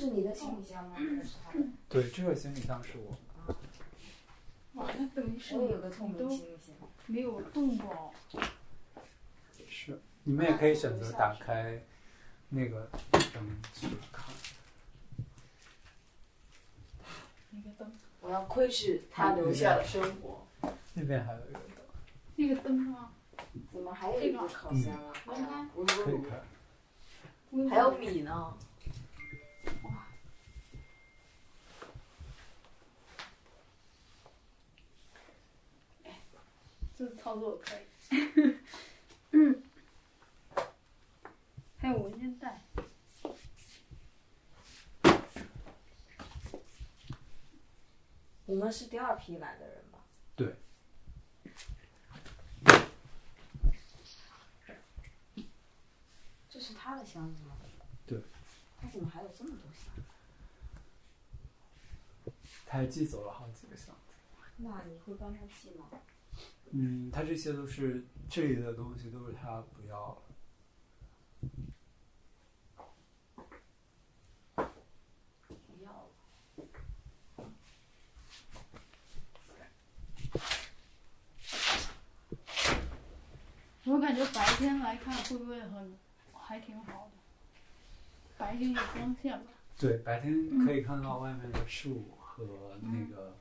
是你的行李箱吗？还是他的？对，这个行李箱是我。哇，那等于是我有个透明行李箱。没有动过。是，你们也可以选择打开那个灯去看。那个灯，我要窥视他留下的生活。那边还有一个灯，那个灯吗？怎么还有一个烤箱啊？可以看。还有米呢。这操作可以。嗯，还有文件袋。我们是第二批来的人吧？对。这是他的箱子吗？对。他怎么还有这么多箱？他还寄走了好几个箱子。那你会帮他寄吗？嗯，他这些都是这里的东西，都是他不要了。不要了。我感觉白天来看会不会很，还挺好的。白天有光线吧，对，白天可以看到外面的树和那个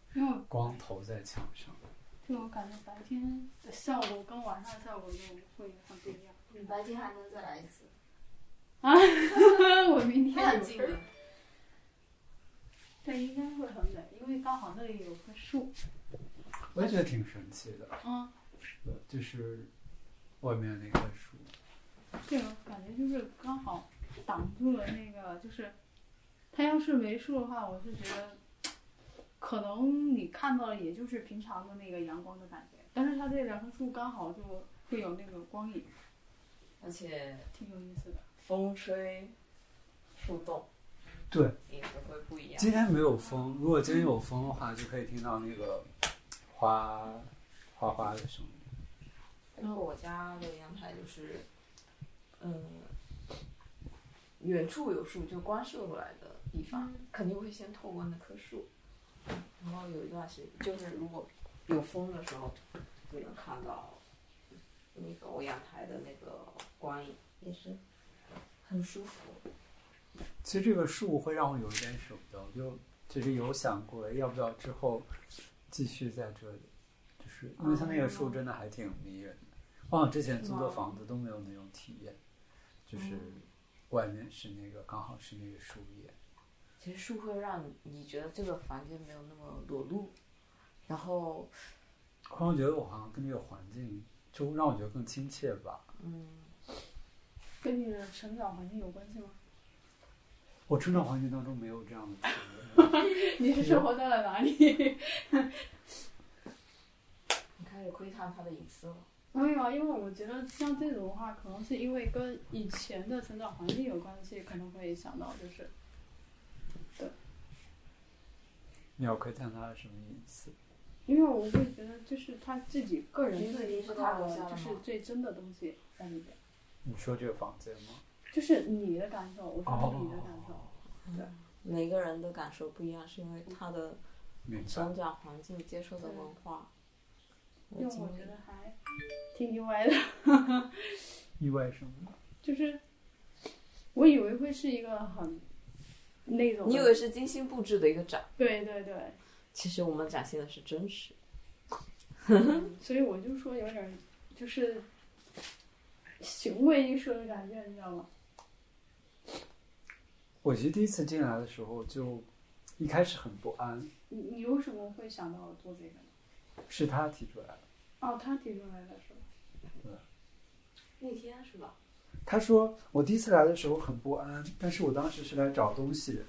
光投在墙上。就我感觉白天的效果跟晚上的效果就会很不一样。你白天还能再来一次？啊 我明天有太近了。对，应该会很美，因为刚好那里有棵树。我也觉得挺神奇的，嗯，就是外面那棵树。这个感觉就是刚好挡住了那个，就是它要是没树的话，我是觉得可能你看到的也就是平常的那个阳光的感觉，但是它这两棵树刚好就会有那个光影，而且挺有意思的。风吹，树动，对，影子会不一样。今天没有风，如果今天有风的话，就可以听到那个哗哗哗的声音。然后我家的阳台就是，嗯，远处有树，就光射过来的地方，肯定会先透过那棵树。然后有一段时间，就是如果有风的时候，就能看到那个我阳台的那个光影，也是很舒服。其实这个树会让我有一点舍不得，我就其实有想过要不要之后继续在这里，就是因为它那个树真的还挺迷人的。我之前租的房子都没有那种体验，就是外面是那个刚好是那个树叶。其实树会让你觉得这个房间没有那么裸露，然后突然觉得我好像跟这个环境就让我觉得更亲切吧。嗯，跟你的成长环境有关系吗？我成长环境当中没有这样的体验。你是生活在了哪里？你开始窥探他的隐私了。没有啊，因为我觉得像这种的话，可能是因为跟以前的成长环境有关系，可能会想到就是，你要窥探他的什么隐私？因为我会觉得就是他自己个人橘子的一个你是他的就是最真的东西在里边，你说这个房间吗？就是你的感受，我说是你的感受。对每个人的感受不一样，是因为他的成。长环境、接受的文化。因为我觉得还挺意外的，意外什么？就是我以为会是一个很那种，你以为是精心布置的一个展，对对对，其实我们展现的是真实。所以我就说有点就是行为艺术的感觉，你知道吗？我其实第一次进来的时候就一开始很不安，你你为什么会想到做这个呢？是他提出来的。哦，他提出来的是吧？那天是吧？他说我第一次来的时候很不安，但是我当时是来找东西，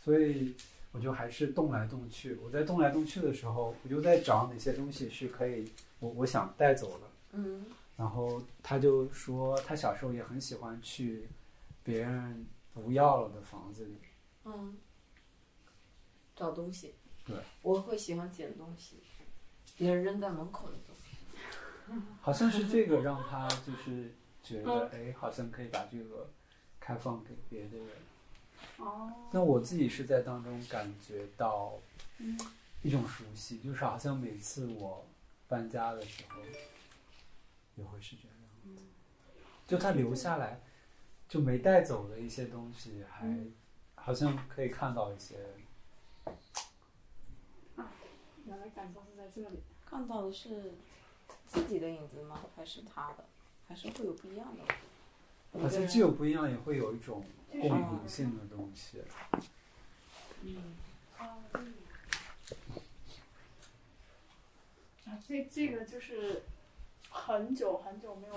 所以我就还是动来动去。我在动来动去的时候，我就在找哪些东西是可以我我想带走的。嗯，然后他就说他小时候也很喜欢去别人不要了的房子里。嗯，找东西。对，我会喜欢捡东西，别人扔在门口的东西。好像是这个让他就是觉得，哎，好像可以把这个开放给别的人。哦，那我自己是在当中感觉到嗯一种熟悉，就是好像每次我搬家的时候，也会是这样。就他留下来，就没带走的一些东西，还嗯好像可以看到一些。原来感受是在这里。看到的是自己的影子吗？还是他的？还是会有不一样的？好像既有不一样，也会有一种共鸣性的东西。嗯，啊，啊，这这个就是很久很久没有，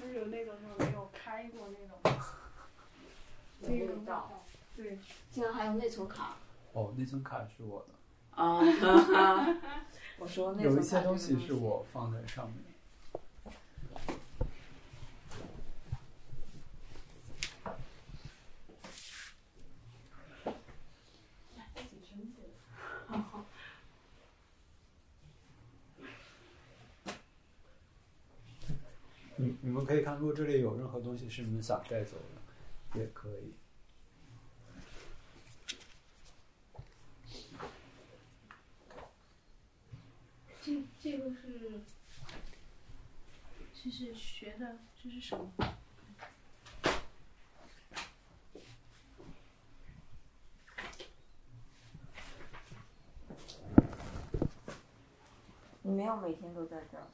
就是有那种就是没有开过那种有那个味道。。对，竟然还有内存卡哦，内存卡是我的，啊！哈哈 我说内存卡有一些东西是我放在上面。自己真的。你你们可以看，如果这里有任何东西是你们想带走的，也可以。这这个是，这是学的，这是什么？你没有每天都在这儿。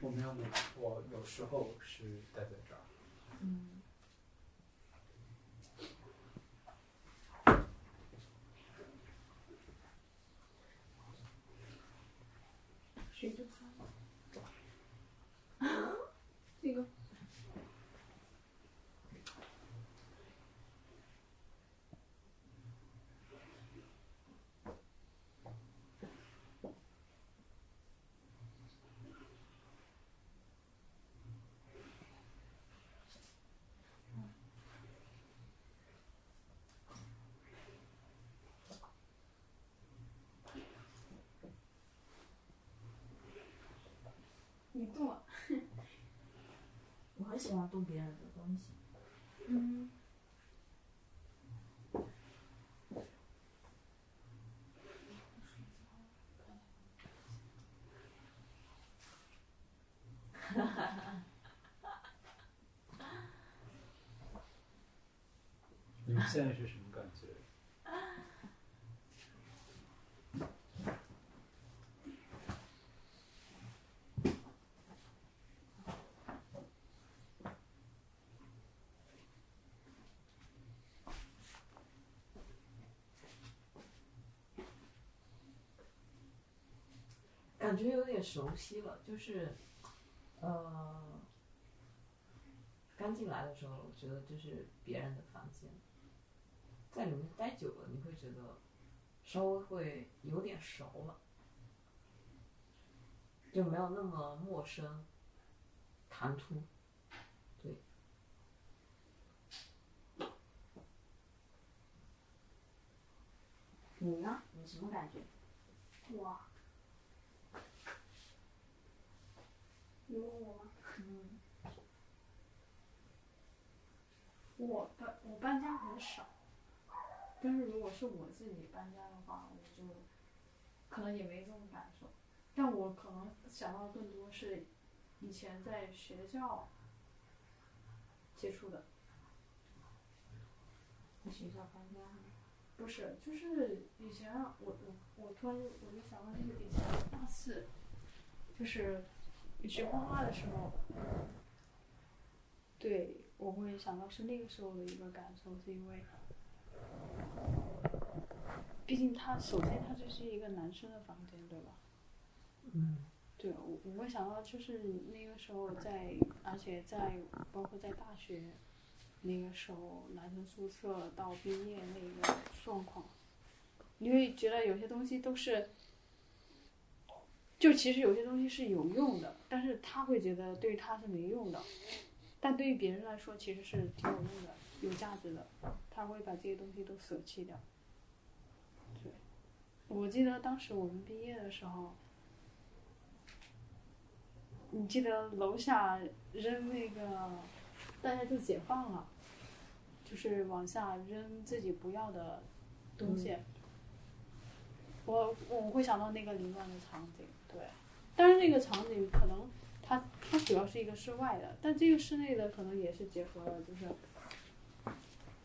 我没有，我有时候是待在这儿。嗯。喜欢动别人的东西。嗯。哈哈哈哈哈你们现在是什么感觉？有点熟悉了，就是，呃，刚进来的时候，我觉得这是别人的房间，在里面待久了，你会觉得稍微会有点熟了，就没有那么陌生、唐突。对。你呢？你什么感觉？哇。有我吗？嗯。我搬我搬家很少，但是如果是我自己搬家的话，我就可能也没这种感受。但我可能想到更多是以前在学校接触的，在学校搬家。不是，就是以前我我我突然我就想到那个以前大四，就是学画画的时候，对，我会想到是那个时候的一个感受，是因为，毕竟他首先他就是一个男生的房间，对吧？嗯。对，我我会想到就是那个时候在，而且在包括在大学，那个时候男生宿舍到毕业那个状况，你会觉得有些东西都是，就其实有些东西是有用的，但是他会觉得对于他是没用的，但对于别人来说其实是挺有用的、有价值的，他会把这些东西都舍弃掉。对，我记得当时我们毕业的时候。你记得楼下扔那个，大家就解放了，就是往下扔自己不要的东西。我我会想到那个凌乱的场景，对，但是那个场景可能它它主要是一个室外的，但这个室内的可能也是结合了，就是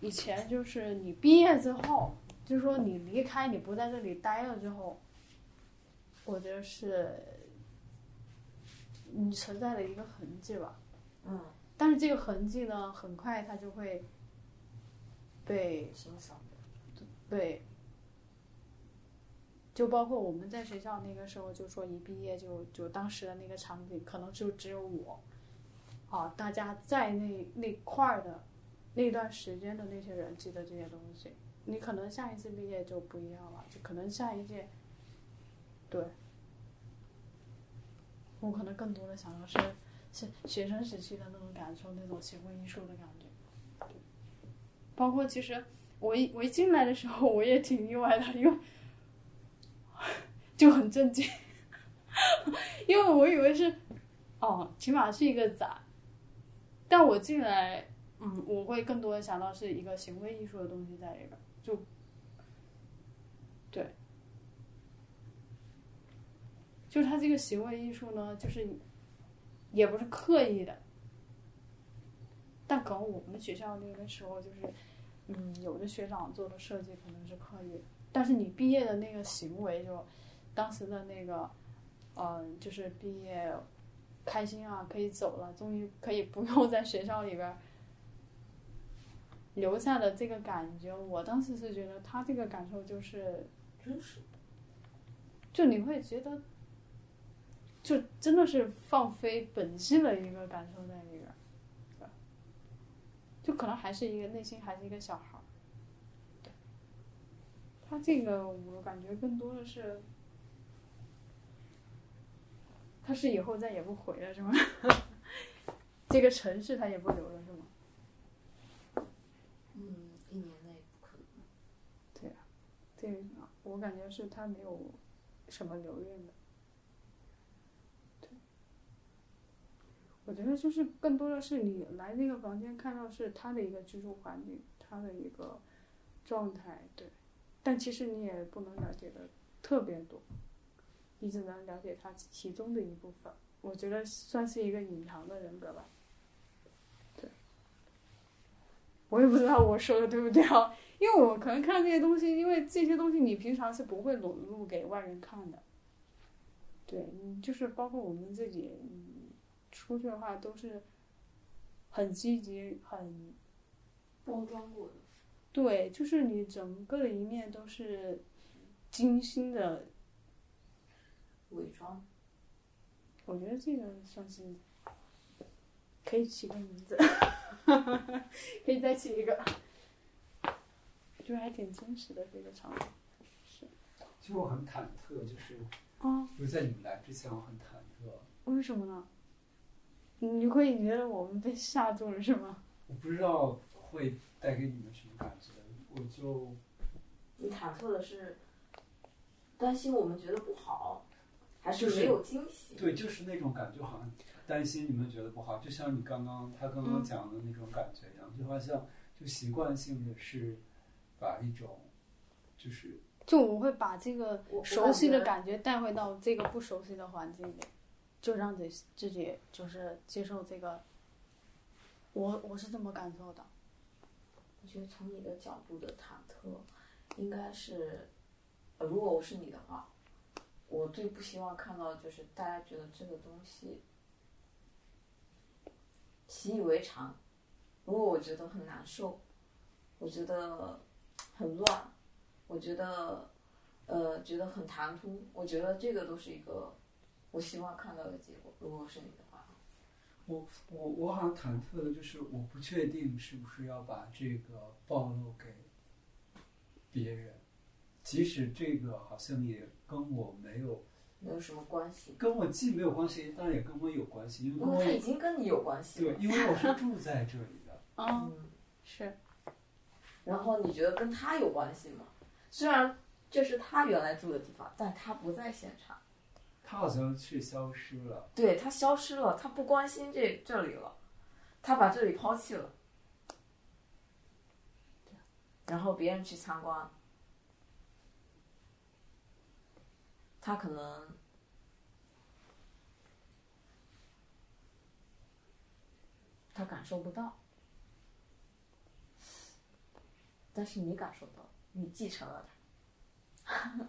以前就是你毕业之后，就是说你离开你不在这里待了之后，我觉得是你存在的一个痕迹吧。嗯，但是这个痕迹呢，很快它就会被欣赏的。对，就包括我们在学校那个时候，就说一毕业就就当时的那个场景，可能就只有我，啊，大家在那那块儿的那段时间的那些人记得这些东西，你可能下一次毕业就不一样了，就可能下一届，对，我可能更多的想的是是学生时期的那种感受，那种行为艺术的感觉，包括其实。我一我一进来的时候，我也挺意外的，因为就很震惊，因为我以为是哦，起码是一个展，但我进来，嗯，我会更多的想到是一个行为艺术的东西在里边，就对，就是它这个行为艺术呢，就是也不是刻意的，但可能我们学校那个时候就是。嗯，有的学长做的设计可能是刻意的，但是你毕业的那个行为就，当时的那个，嗯，就是毕业开心啊，可以走了，终于可以不用在学校里边留下的这个感觉，我当时是觉得他这个感受就是真实，就你会觉得，就真的是放飞本性的一个感受在里边。就可能还是一个内心还是一个小孩儿，对。他这个我感觉更多的是，他是以后再也不回了是吗？这个城市他也不留了是吗？嗯，一年内不可能。对啊，这个我感觉是他没有什么留恋的。我觉得就是更多的是你来那个房间看到是他的一个居住环境，他的一个状态，对。但其实你也不能了解的特别多，你只能了解他其中的一部分。我觉得算是一个隐藏的人格吧。对。我也不知道我说的对不对啊，因为我可能看这些东西，因为这些东西你平常是不会裸露给外人看的。对你就是包括我们自己。出去的话都是很积极、很包装过的。对，就是你整个的一面都是精心的伪装。我觉得这个算是可以起个名字，可以再起一个，就还挺真实的这个场景。是。其实我很忐忑，就是啊，就是在你们来之前，我很忐忑。为什么呢？你会觉得我们被吓住了是吗？我不知道会带给你们什么感觉，我就。你忐忑的是担心我们觉得不好，还是没有惊喜？对，就是那种感觉，好像担心你们觉得不好，就像你刚刚他刚刚讲的那种感觉一样，就好像就习惯性的是把一种就是。就我会把这个熟悉的感觉带回到这个不熟悉的环境里。就让自自己就是接受这个，我我是这么感受的。我觉得从你的角度的忐忑，应该是，呃，如果我是你的话，我最不希望看到就是大家觉得这个东西习以为常。如果我觉得很难受，我觉得很乱，我觉得呃觉得很唐突，我觉得这个都是一个。我希望看到的结果，如果是你的话，我我我好像忐忑的就是，我不确定是不是要把这个暴露给别人，即使这个好像也跟我没有没有什么关系，跟我既没有关系，但也跟我有关系，因为他已经跟你有关系了。对，因为我是住在这里的。嗯，是。然后你觉得跟他有关系吗？虽然这是他原来住的地方，但他不在现场。他好像是消失了。对他消失了，他不关心这这里了，他把这里抛弃了。然后别人去参观，他可能他感受不到，但是你感受到，你继承了他。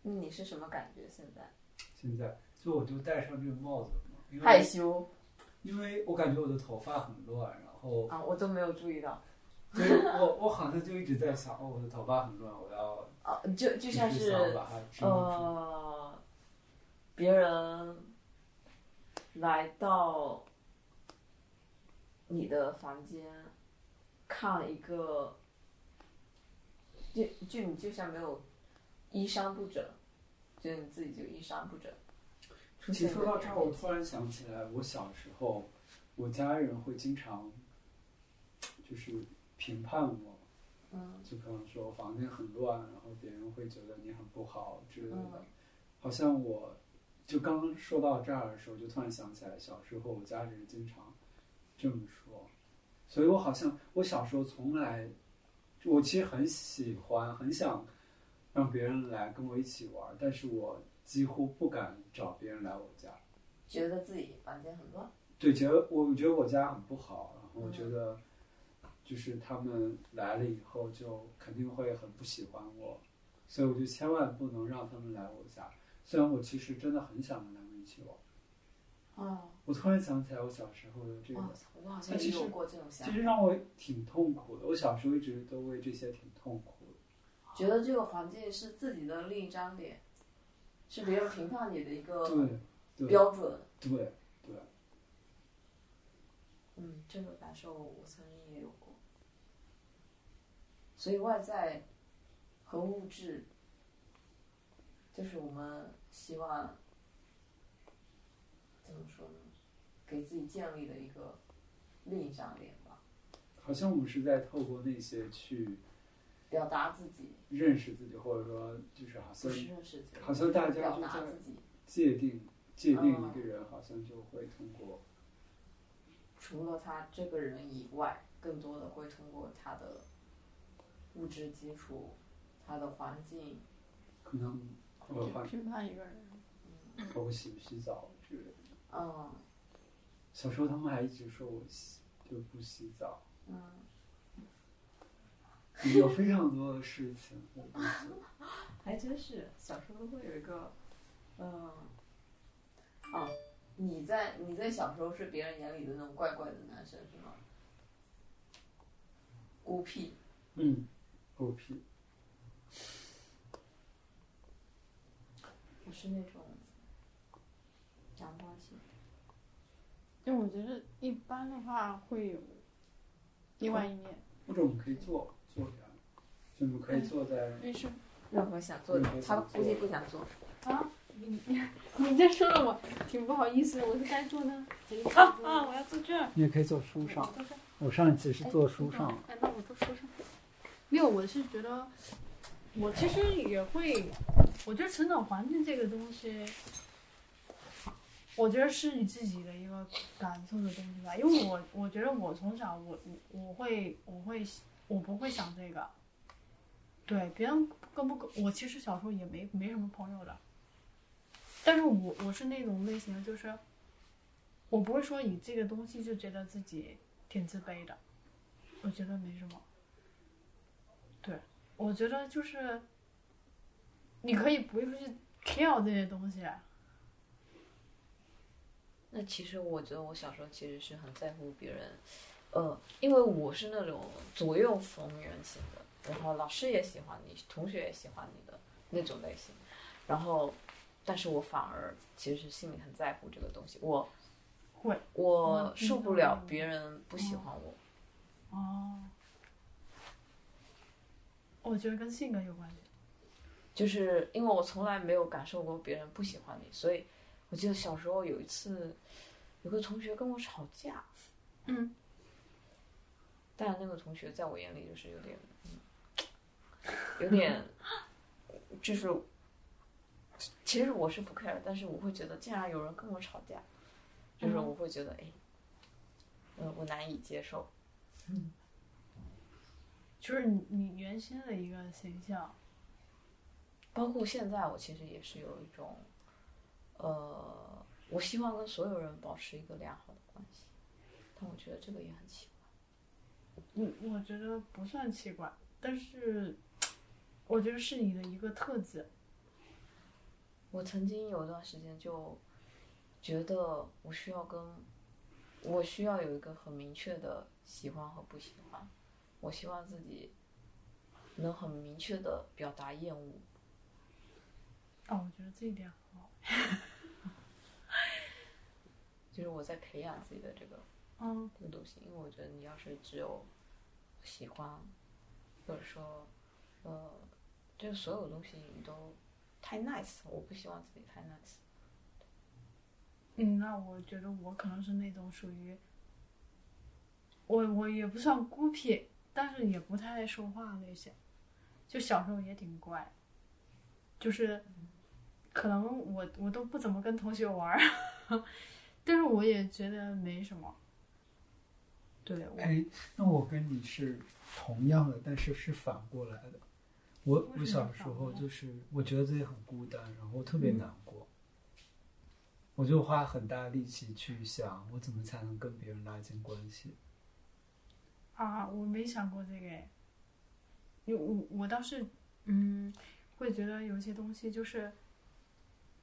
你是什么感觉？现在现在就我就戴上这个帽子了嘛，害羞因为我感觉我的头发很乱，然后啊，我都没有注意到对我我好像就一直在想，哦，我的头发很乱，我要啊，就就像是。呃，别人来到你的房间，看一个，就就你就像没有衣衫不整，就你自己就衣衫不整。其实说到这儿，我突然想起来，我小时候，我家人会经常就是评判我，嗯就可能说我房间很乱，然后别人会觉得你很不好之类的。嗯好像我就刚刚说到这儿的时候，就突然想起来，小时候我家里人经常这么说，所以我好像我小时候从来，我其实很喜欢，很想让别人来跟我一起玩，但是我几乎不敢找别人来我家。觉得自己房间很乱。对，觉得我觉得我家很不好，然后我觉得就是他们来了以后就肯定会很不喜欢我，所以我就千万不能让他们来我家。虽然我其实真的很想跟他们一起玩。哦，我突然想起来我小时候的这个，，我好像但其实也有过这种想法其，实让我挺痛苦的。我小时候一直都为这些挺痛苦的。觉得这个环境是自己的另一张脸，是别人评判你的一个对对标准。对对，嗯，这个感受我曾经也有过。所以外在和物质，就是我们希望怎么说呢？给自己建立的一个另一张脸吧，好像我们是在透过那些去表达自己，认识自己，或者说就是好像是认识自己，好像大家表就在达自己。界定界定嗯一个人，好像就会通过除了他这个人以外，更多的会通过他的物质基础、他的环境，可能我换评判一个人。包括洗不洗澡之类的。嗯小时候他们还一直说我洗就不洗澡，嗯，有非常多的事情我不做。还真是小时候会有一个，嗯，哦，你在你在小时候是别人眼里的那种怪怪的男生是吗？孤僻，嗯，狗屁。我是那种阳光型，就我觉得一般的话会有另外一面，或者我们可以坐坐下，就我们可以坐在没事。任何想做的任何，他估计不想做。啊，你 你你这说的我挺不好意思，我是该坐呢。啊啊，我要坐这儿。你也可以坐书上。我坐这儿我上一次是坐书上，哎，那我坐书上。没有，我是觉得，我其实也会，我觉得成长环境这个东西，我觉得是你自己的一个感受的东西吧。因为我我觉得我从小我我我会我会我不会想这个，对别人跟不跟我其实小时候也没没什么朋友的，但是我我是那种类型，就是我不会说以这个东西就觉得自己挺自卑的，我觉得没什么。对，我觉得就是你可以不用去 care 这些东西，那其实我觉得我小时候其实是很在乎别人，呃，因为我是那种左右逢源型的，然后老师也喜欢你，同学也喜欢你的那种类型，然后，但是我反而其实是心里很在乎这个东西，我会我嗯受不了别人不喜欢我，哦，我觉得跟性格有关系。就是因为我从来没有感受过别人不喜欢你，所以我记得小时候有一次，有个同学跟我吵架，嗯，但那个同学在我眼里就是有点，嗯有点，就是，其实我是不 care，但是我会觉得，竟然有人跟我吵架，就是我会觉得，哎，呃，我难以接受。就是你你原先的一个形象，包括现在，我其实也是有一种，呃，我希望跟所有人保持一个良好的关系，但我觉得这个也很奇怪。嗯我觉得不算奇怪，但是我觉得是你的一个特质。我曾经有一段时间就觉得我需要跟，我需要有一个很明确的喜欢和不喜欢，我希望自己能很明确的表达厌恶。哦，我觉得这一点很好。就是我在培养自己的这个嗯这个东西，因为我觉得你要是只有喜欢，或者说，呃，就是所有东西你都太 nice，我不希望自己太 nice。嗯，那我觉得我可能是那种属于，我我也不算孤僻，但是也不太爱说话那些，就小时候也挺乖，就是可能我我都不怎么跟同学玩儿，但是我也觉得没什么。对，我哎，那我跟你是同样的，但是是反过来的。我我小时候就是我觉得自己很孤单，然后特别嗯难过，我就花很大力气去想我怎么才能跟别人拉近关系。啊，我没想过这个哎，因为我我倒是嗯，会觉得有些东西就是，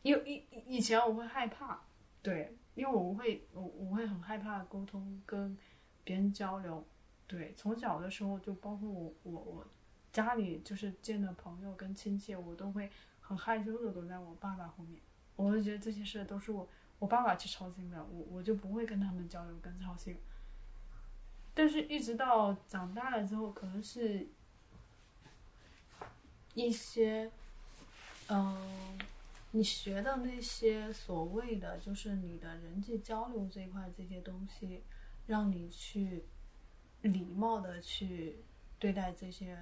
因为以以前我会害怕，对，因为我会我我会很害怕沟通跟别人交流，对，从小的时候就包括我我我家里就是见的朋友跟亲戚，我都会很害羞的躲在我爸爸后面，我就觉得这些事都是我我爸爸去操心的，我我就不会跟他们交流跟操心。但是，一直到长大了之后，可能是一些，嗯、你学的那些所谓的，就是你的人际交流这一块这些东西，让你去礼貌的去对待这些，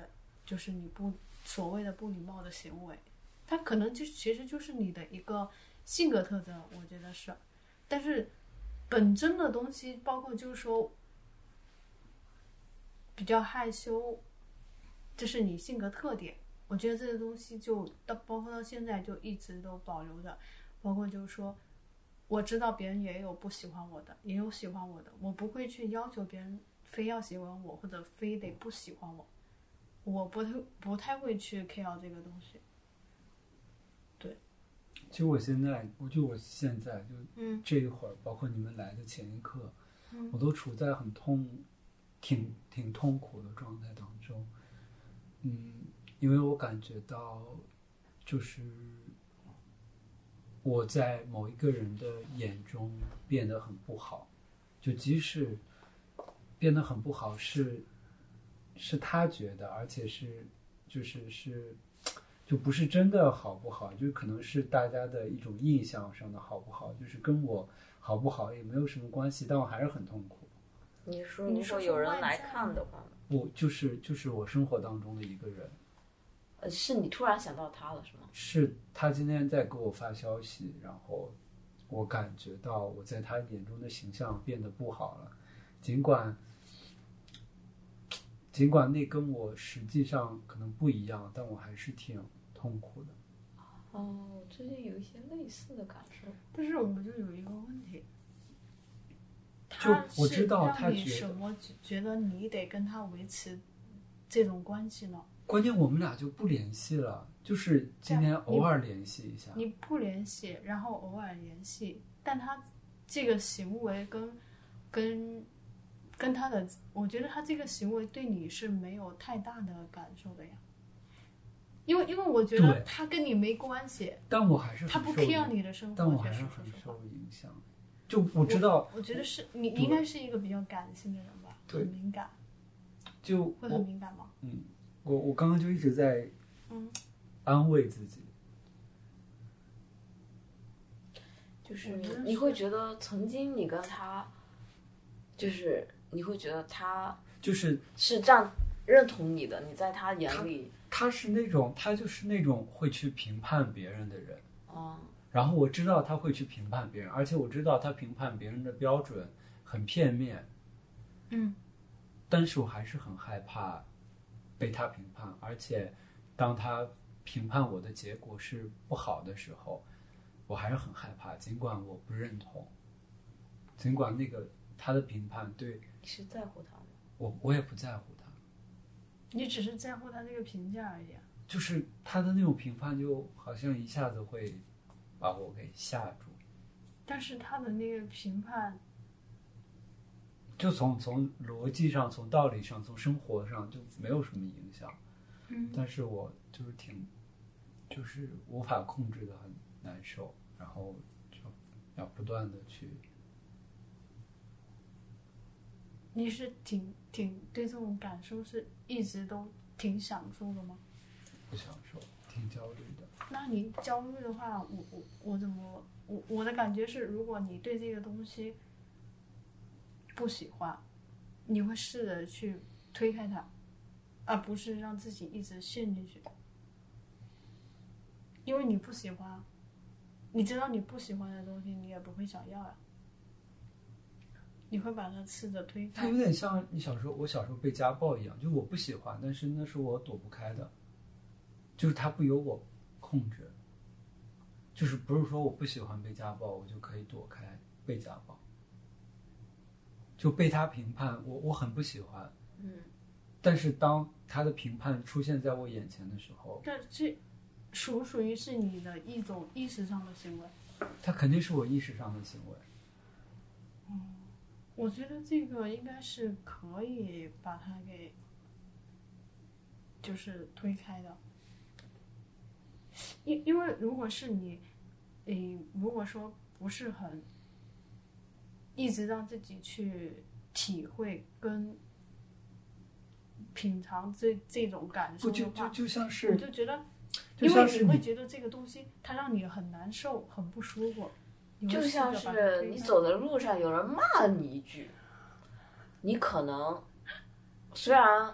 就是你不所谓的不礼貌的行为，它可能就其实就是你的一个性格特征，我觉得是。但是本真的东西，包括就是说。比较害羞，这是你性格特点。我觉得这些东西就到包括到现在就一直都保留着，包括就是说，我知道别人也有不喜欢我的，也有喜欢我的，我不会去要求别人非要喜欢我或者非得不喜欢我，我不太不太会去 care 这个东西。对。其实我现在，我就我现在就嗯。这一会儿，包括你们来的前一刻，嗯。我都处在很痛、挺挺痛苦的状态当中。嗯，因为我感觉到，就是我在某一个人的眼中变得很不好，就即使变得很不好是是他觉得，而且是就是是就不是真的好不好，就可能是大家的一种印象上的好不好，就是跟我好不好也没有什么关系，但我还是很痛苦。你说你如果说有人来看的话，不就是就是我生活当中的一个人，呃，是你突然想到他了是吗？是他今天在给我发消息，然后我感觉到我在他眼中的形象变得不好了，尽管尽管那跟我实际上可能不一样，但我还是挺痛苦的。哦，我最近有一些类似的感受。但是我们就有一个问题，就我知道他觉得什么觉觉得你得跟他维持这种关系呢？关键我们俩就不联系了，就是今天偶尔联系一下。你不联系，然后偶尔联系，但他这个行为跟跟跟他的，我觉得他这个行为对你是没有太大的感受的呀。因为因为我觉得他跟你没关系，但我还是他不 care 你的生活但我还是很。受影响。就我知道，我觉得是你，你应该是一个比较感性的人吧，对很敏感，就会很敏感吗？嗯我我刚刚就一直在嗯安慰自己，就是你会觉得曾经你跟他，就是你会觉得他就是是这样认同你的，你在他眼里，他是那种他就是那种会去评判别人的人。嗯，然后我知道他会去评判别人，而且我知道他评判别人的标准很片面，嗯但是我还是很害怕被他评判，而且当他评判我的结果是不好的时候，我还是很害怕，尽管我不认同，尽管那个他的评判对你是在乎他的？我我也不在乎他，你只是在乎他那个评价而已啊。就是他的那种评判就好像一下子会把我给吓住。但是他的那个评判，就从从逻辑上、从道理上、从生活上就没有什么影响，嗯但是我就是挺，就是无法控制的很难受，然后就要不断的去，你是挺挺对这种感受是一直都挺享受的吗？不享受，挺焦虑的。那你焦虑的话，我我我怎么我我的感觉是，如果你对这个东西不喜欢，你会试着去推开它，而不是让自己一直陷进去。因为你不喜欢，你知道你不喜欢的东西，你也不会想要呀。你会把它试着推开它有。点像你小时候，我小时候被家暴一样，就我不喜欢，但是那是我躲不开的，就是它不由我控制，就是不是说我不喜欢被家暴，我就可以躲开被家暴，就被他评判，我我很不喜欢，嗯，但是当他的评判出现在我眼前的时候，但这属不属于是你的一种意识上的行为？他肯定是我意识上的行为。我觉得这个应该是可以把它给，就是推开的。因因为如果是你，嗯，如果说不是很，一直让自己去体会跟品尝这这种感受不就就的话，我就像是我就觉得，因为你会觉得这个东西它让你很难受、很不舒服，就像是你走的路上有人骂你一句，你可能虽然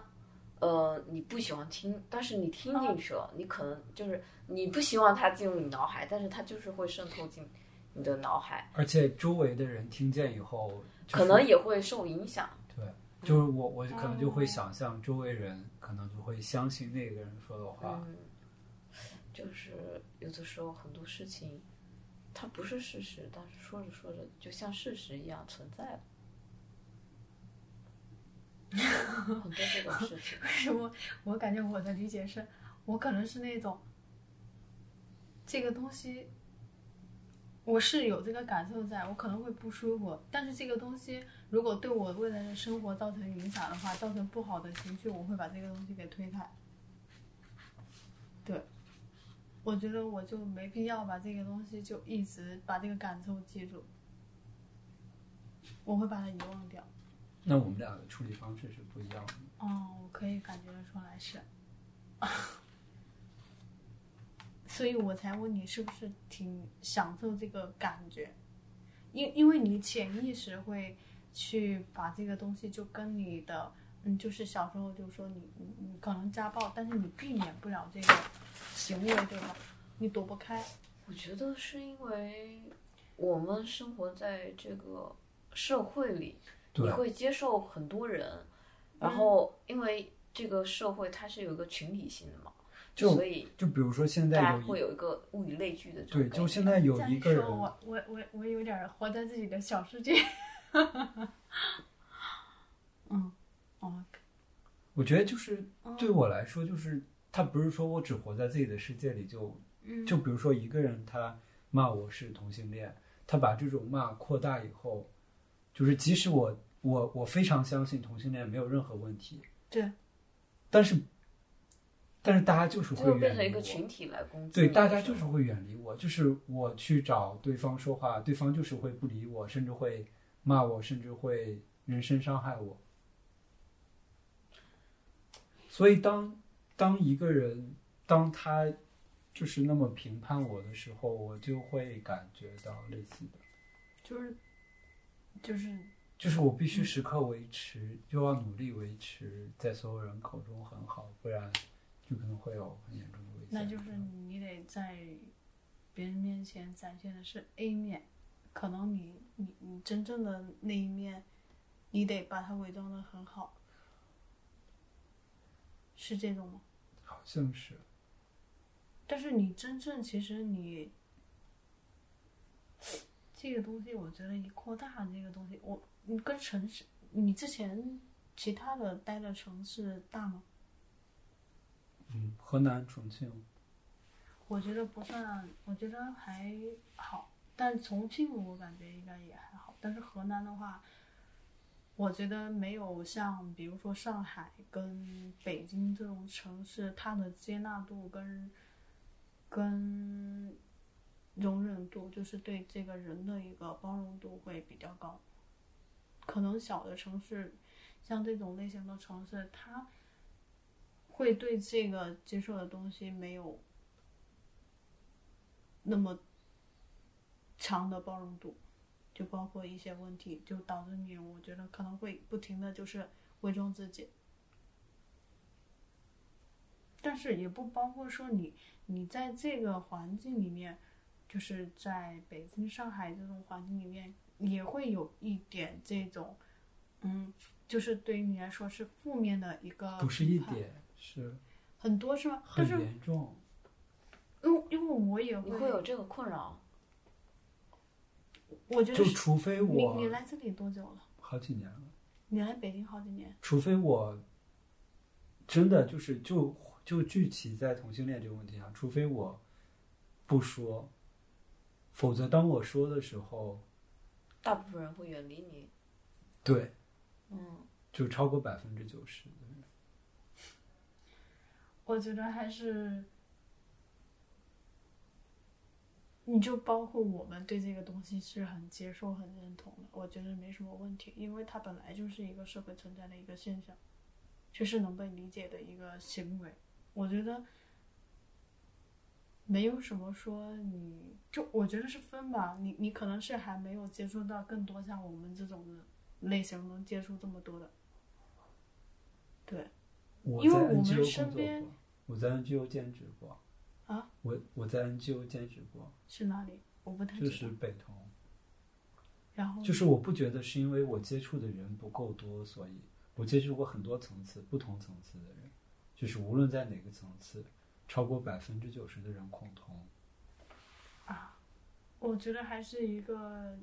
呃你不喜欢听，但是你听进去了，你可能就是你不希望它进入你脑海，但是它就是会渗透进你的脑海，而且周围的人听见以后，就是可能也会受影响。对，就是我我可能就会哦想象周围人可能就会相信那个人说的话，嗯，就是有的时候很多事情，它不是事实，但是说着说着就像事实一样存在了。很多这种事情，我我感觉我的理解是，我可能是那种，这个东西，我是有这个感受在，我可能会不舒服，但是这个东西如果对我未来的生活造成影响的话，造成不好的情绪，我会把这个东西给推开。对，我觉得我就没必要把这个东西就一直把这个感受记住，我会把它遗忘掉。那我们俩的处理方式是不一样的。哦，我可以感觉得出来是，所以我才问你是不是挺享受这个感觉，因因为你潜意识会去把这个东西就跟你的，嗯，就是小时候就说你你你可能家暴，但是你避免不了这个行为，对吧？你躲不开，我觉得是因为我们生活在这个社会里，你，会接受很多人，然后因为这个社会它是有一个群体性的嘛，就所以就比如说现在会有一个物以类聚的这种对，就现在有一个人，我我我我有点活在自己的小世界。嗯，哦，我觉得就是嗯。对我来说，就是他不是说我只活在自己的世界里就嗯。就比如说一个人他骂我是同性恋，他把这种骂扩大以后，就是即使我我我非常相信同性恋没有任何问题，对，但是但是大家就是会最后变成一个群体来攻击对，大家就是会远离我，就是我去找对方说话，对方就是会不理我，甚至会骂我，甚至会人身伤害我。所以当当一个人当他就是那么评判我的时候，我就会感觉到类似的，就是就是就是我必须时刻维持，就要努力维持在所有人口中很好，不然就可能会有很严重的危险。那就是你得在别人面前展现的是 A 面，可能你你你真正的那一面，你得把它伪装的很好，是这种吗？好像是。但是你真正其实你这个东西，我觉得你扩大这个东西，我你跟城市，你之前其他的待的城市大吗？嗯，河南、重庆，我觉得不算，我觉得还好。但重庆我感觉应该也还好，但是河南的话，我觉得没有像比如说上海跟北京这种城市，它的接纳度跟跟容忍度，就是对这个人的一个包容度会比较高。可能小的城市，像这种类型的城市，它会对这个接受的东西没有那么强的包容度，就包括一些问题，就导致你，我觉得可能会不停的就是伪装自己。但是也不包括说你你在这个环境里面，就是在北京、上海这种环境里面，也会有一点这种，嗯，就是对于你来说是负面的一个不是一点，是很多是吗？很严重。因为因为我也你会有这个困扰？我觉得就除非我你来这里多久了？好几年了，你来北京好几年，除非我真的就是就就聚集在同性恋这个问题上，除非我不说，否则当我说的时候，大部分人会远离你。对，嗯，就超过百分之九十的人。我觉得还是，你就包括我们对这个东西是很接受、很认同的，我觉得没什么问题，因为它本来就是一个社会存在的一个现象，就是能被理解的一个行为。我觉得没有什么说你就，我觉得是分吧，你你可能是还没有接触到更多像我们这种的类型能接触这么多的，对。我在因为我们身边过，我在 NGO 兼职过。啊？我我在 NGO 兼职过，是哪里？我不太。就是北同。然后就是我不觉得是因为我接触的人不够多，所以我接触过很多层次、不同层次的人，就是无论在哪个层次，超过百分之九十的人恐同。我觉得还是一个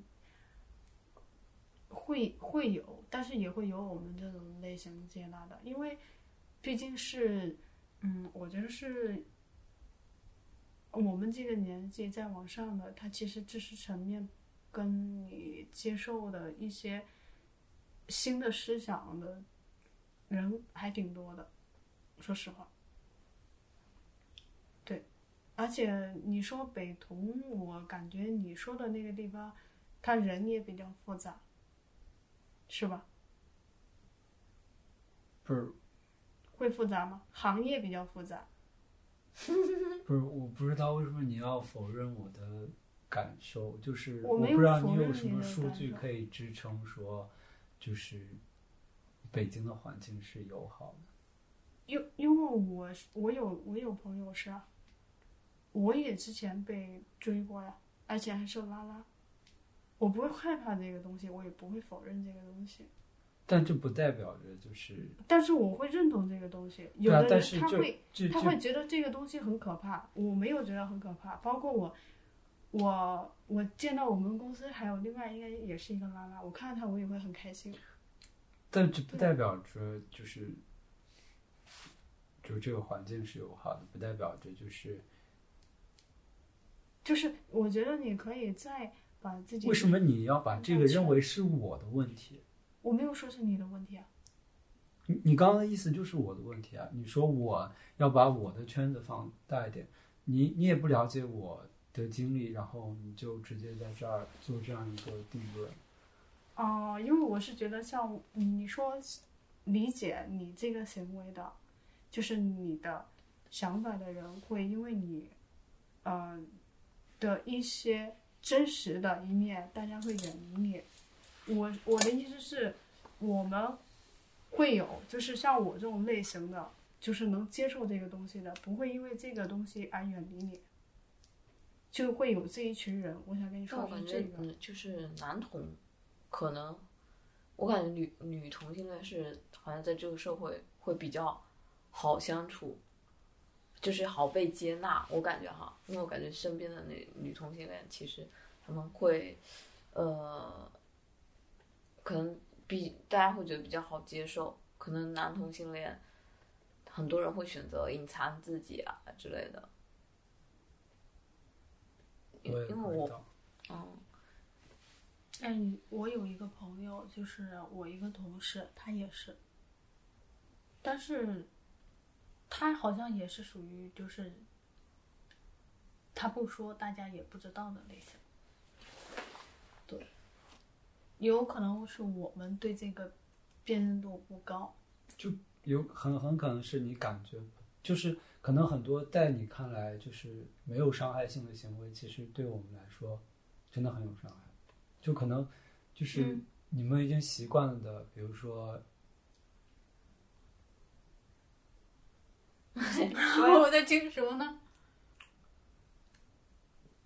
会会有，但是也会有我们这种类型接纳的，因为毕竟是，嗯，我觉得是我们这个年纪再往上的，他其实知识层面跟你接受的一些新的思想的人还挺多的，说实话。而且你说北同，我感觉你说的那个地方，他人也比较复杂，是吧？不是会复杂吗？行业比较复杂。不是，我不知道为什么你要否认我的感受，就是我没有不知道你有什么数据可以支撑说，就是北京的环境是友好的。因因为我我有我有朋友是啊，我也之前被追过呀，而且还是拉拉。我不会害怕这个东西，我也不会否认这个东西，但这不代表着就是但是我会认同这个东西。有的人他会他会觉得这个东西很可怕，我没有觉得很可怕。包括我，我我见到我们公司还有另外应该也是一个拉拉，我看到他我也会很开心。但这不代表着就是，就是这个环境是友好的，不代表着就是就是我觉得你可以再把自己为什么你要把这个认为是我的问题？我没有说是你的问题啊，你你刚刚的意思就是我的问题啊！你说我要把我的圈子放大一点，你你也不了解我的经历，然后你就直接在这儿做这样一个定论。哦、因为我是觉得像你说理解你这个行为的，就是你的想法的人会因为你，呃的一些真实的一面，大家会远离你。我我的意思是，我们会有就是像我这种类型的，就是能接受这个东西的，不会因为这个东西而远离你。就会有这一群人，我想跟你说但我感觉的是这个。嗯，就是男同可能我感觉女女同性恋是好像在这个社会会比较好相处，就是好被接纳。我感觉哈，因为我感觉身边的那女同性恋其实他们会，呃，可能比大家会觉得比较好接受。可能男同性恋，很多人会选择隐藏自己啊之类的。因我也因为我不知道。嗯哎，我有一个朋友，就是我一个同事，他也是，但是他好像也是属于就是他不说，大家也不知道的类型。对，有可能是我们对这个辨认度不高。就有很很可能是你感觉，就是可能很多在你看来就是没有伤害性的行为，其实对我们来说真的很有伤害。就可能就是嗯你们已经习惯了的，比如说 我在听什么呢？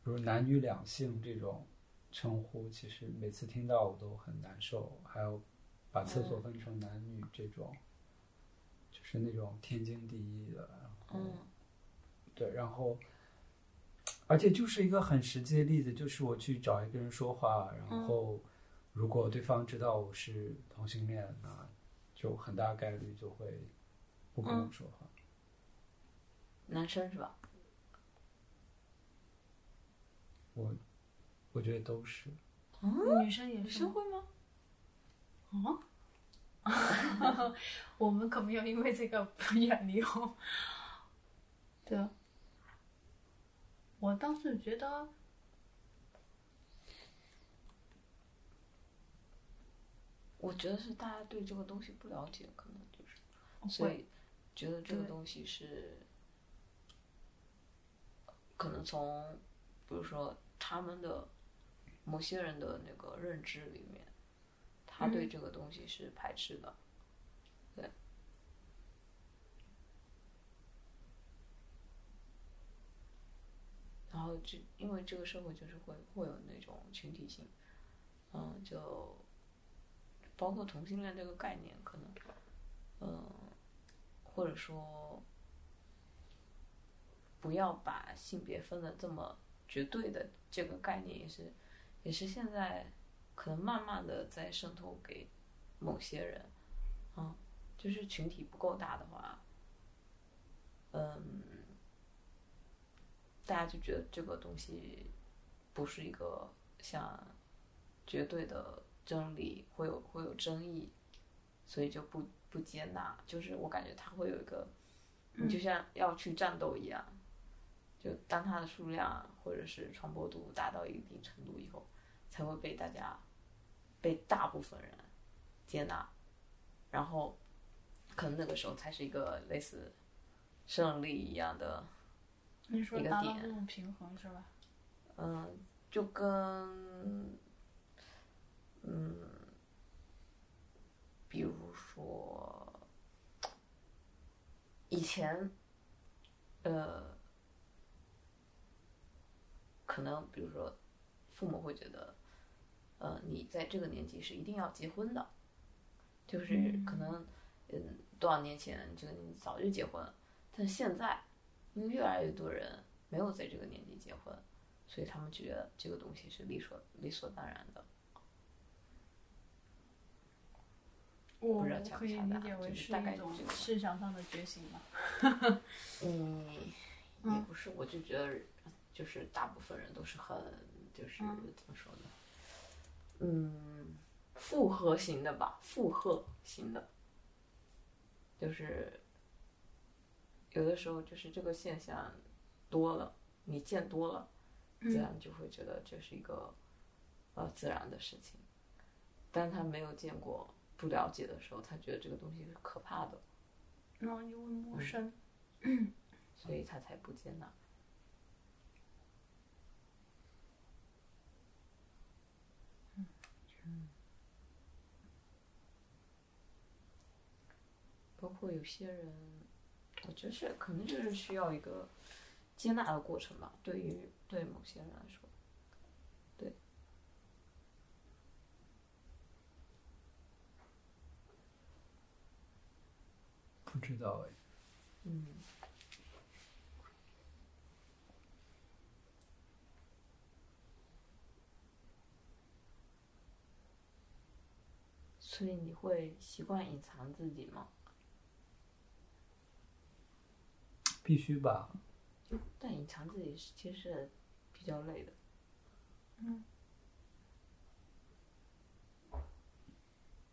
比如男女两性这种称呼，其实每次听到我都很难受。还有把厕所分成男女这种，就是那种天经地义的。然后嗯对，然后，而且就是一个很实际的例子，就是我去找一个人说话，然后如果对方知道我是同性恋，那就很大概率就会不跟我说话。男生是吧？我我觉得都是。女生也女是会吗？哦，我们可没有因为这个不远离哦。对，我倒是觉得，我觉得是大家对这个东西不了解，可能就是，所会以觉得这个东西是，可能从，比如说他们的某些人的那个认知里面，他对嗯这个东西是排斥的，对。然后这因为这个社会就是会会有那种群体性，嗯，就包括同性恋这个概念，可能，嗯，或者说，不要把性别分的这么绝对的这个概念，也是，也是现在可能慢慢的在渗透给某些人，嗯，就是群体不够大的话，嗯，大家就觉得这个东西不是一个像绝对的真理，会有会有争议，所以就不不接纳。就是我感觉他会有一个，你就像要去战斗一样，就当它的数量或者是传播度达到一定程度以后，才会被大家被大部分人接纳，然后可能那个时候才是一个类似胜利一样的。一个点平衡是吧？嗯，就跟，嗯，比如说，以前，呃，可能比如说，父母会觉得，呃，你在这个年纪是一定要结婚的，就是可能，嗯，多少年前这个年纪早就结婚了，但现在，因为越来越多人没有在这个年纪结婚，所以他们觉得这个东西是理所理所当然的。我不知道可以理解为就是大概一种这个思想上的觉醒吧。嗯，也不是，我就觉得就是大部分人都是很就是怎么说呢？嗯，复合型的吧，复合型的，就是有的时候就是这个现象多了，你见多了，自然就会觉得这是一个呃自然的事情。但他没有见过、不了解的时候，他觉得这个东西是可怕的，然后因为陌生，所以他才不接纳。包括有些人，我觉得是可能就是需要一个接纳的过程吧。对于对某些人来说，对，不知道哎，嗯，所以你会习惯隐藏自己吗？必须吧。但隐藏自己是其实是比较累的。嗯。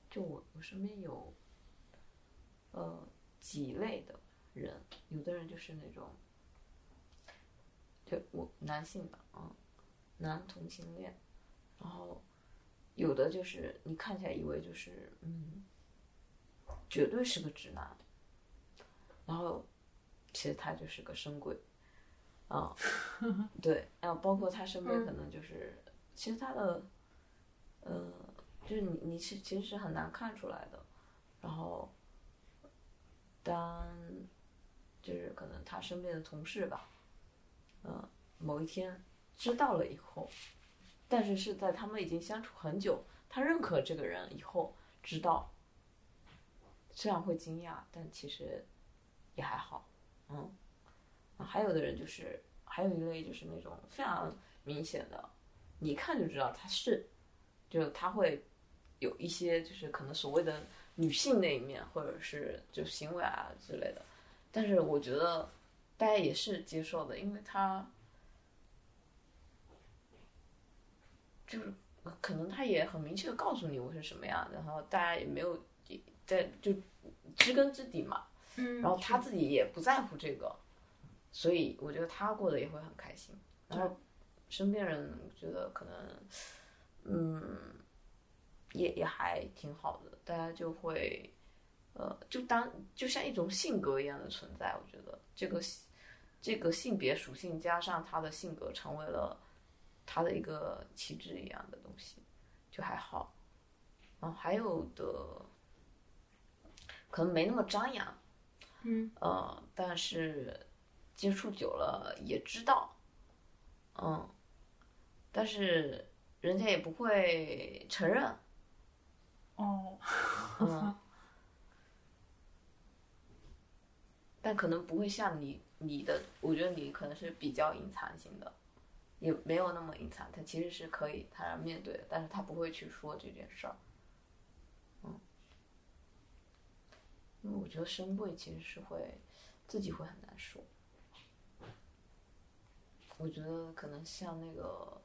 就我我身边有，呃，几类的人，有的人就是那种，就我男性吧啊，男同性恋，然后有的就是你看起来以为就是嗯，绝对是个直男，然后其实他就是个深柜，啊，对，然后包括他身边可能就是，其实他的，呃。就是你，你是其实是很难看出来的，然后，当，就是可能他身边的同事吧，嗯，某一天知道了以后，但是是在他们已经相处很久，他认可这个人以后知道，虽然会惊讶，但其实也还好，嗯，还有的人就是，还有一类就是那种非常明显的，你一看就知道他是，就他会。有一些就是可能所谓的女性那一面，或者是就行为啊之类的，但是我觉得大家也是接受的，因为他就是可能他也很明确的告诉你我是什么样，然后大家也没有在就知根知底嘛，嗯然后他自己也不在乎这个，所以我觉得他过得也会很开心，然后身边人觉得可能嗯。也也还挺好的，大家就会，呃，就当就像一种性格一样的存在。我觉得这个这个性别属性加上他的性格，成为了他的一个旗帜一样的东西，就还好。然后还有的可能没那么张扬，嗯，呃，但是接触久了也知道，嗯，但是人家也不会承认。哦，嗯，但可能不会像你你的，我觉得你可能是比较隐藏型的，也没有那么隐藏，他其实是可以坦然面对的，但是他不会去说这件事儿，因为我觉得深柜其实是会自己会很难受，我觉得可能像那个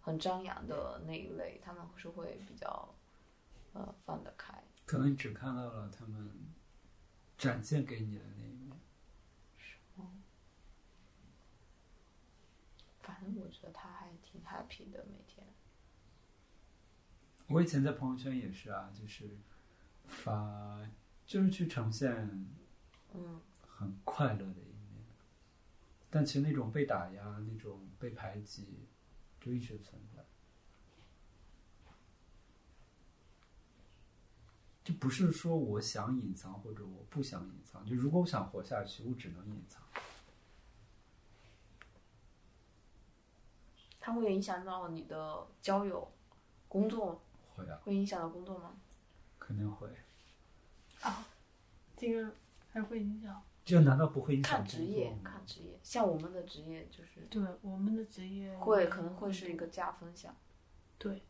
很张扬的那一类，他们是会比较。呃，放得开。可能你只看到了他们展现给你的那一面。是吗？反正我觉得他还挺 happy 的，每天。我以前在朋友圈也是啊，就是发，就是去呈现，嗯，很快乐的一面。但其实那种被打压、那种被排挤，就一直存在。就不是说我想隐藏或者我不想隐藏，就如果我想活下去，我只能隐藏。它会影响到你的交友、工作？会啊。会影响到工作吗？肯定会。啊，这个还会影响？这难道不会影响看职业，看职业。像我们的职业就是。对，我们的职业会可能会是一个加分项。对。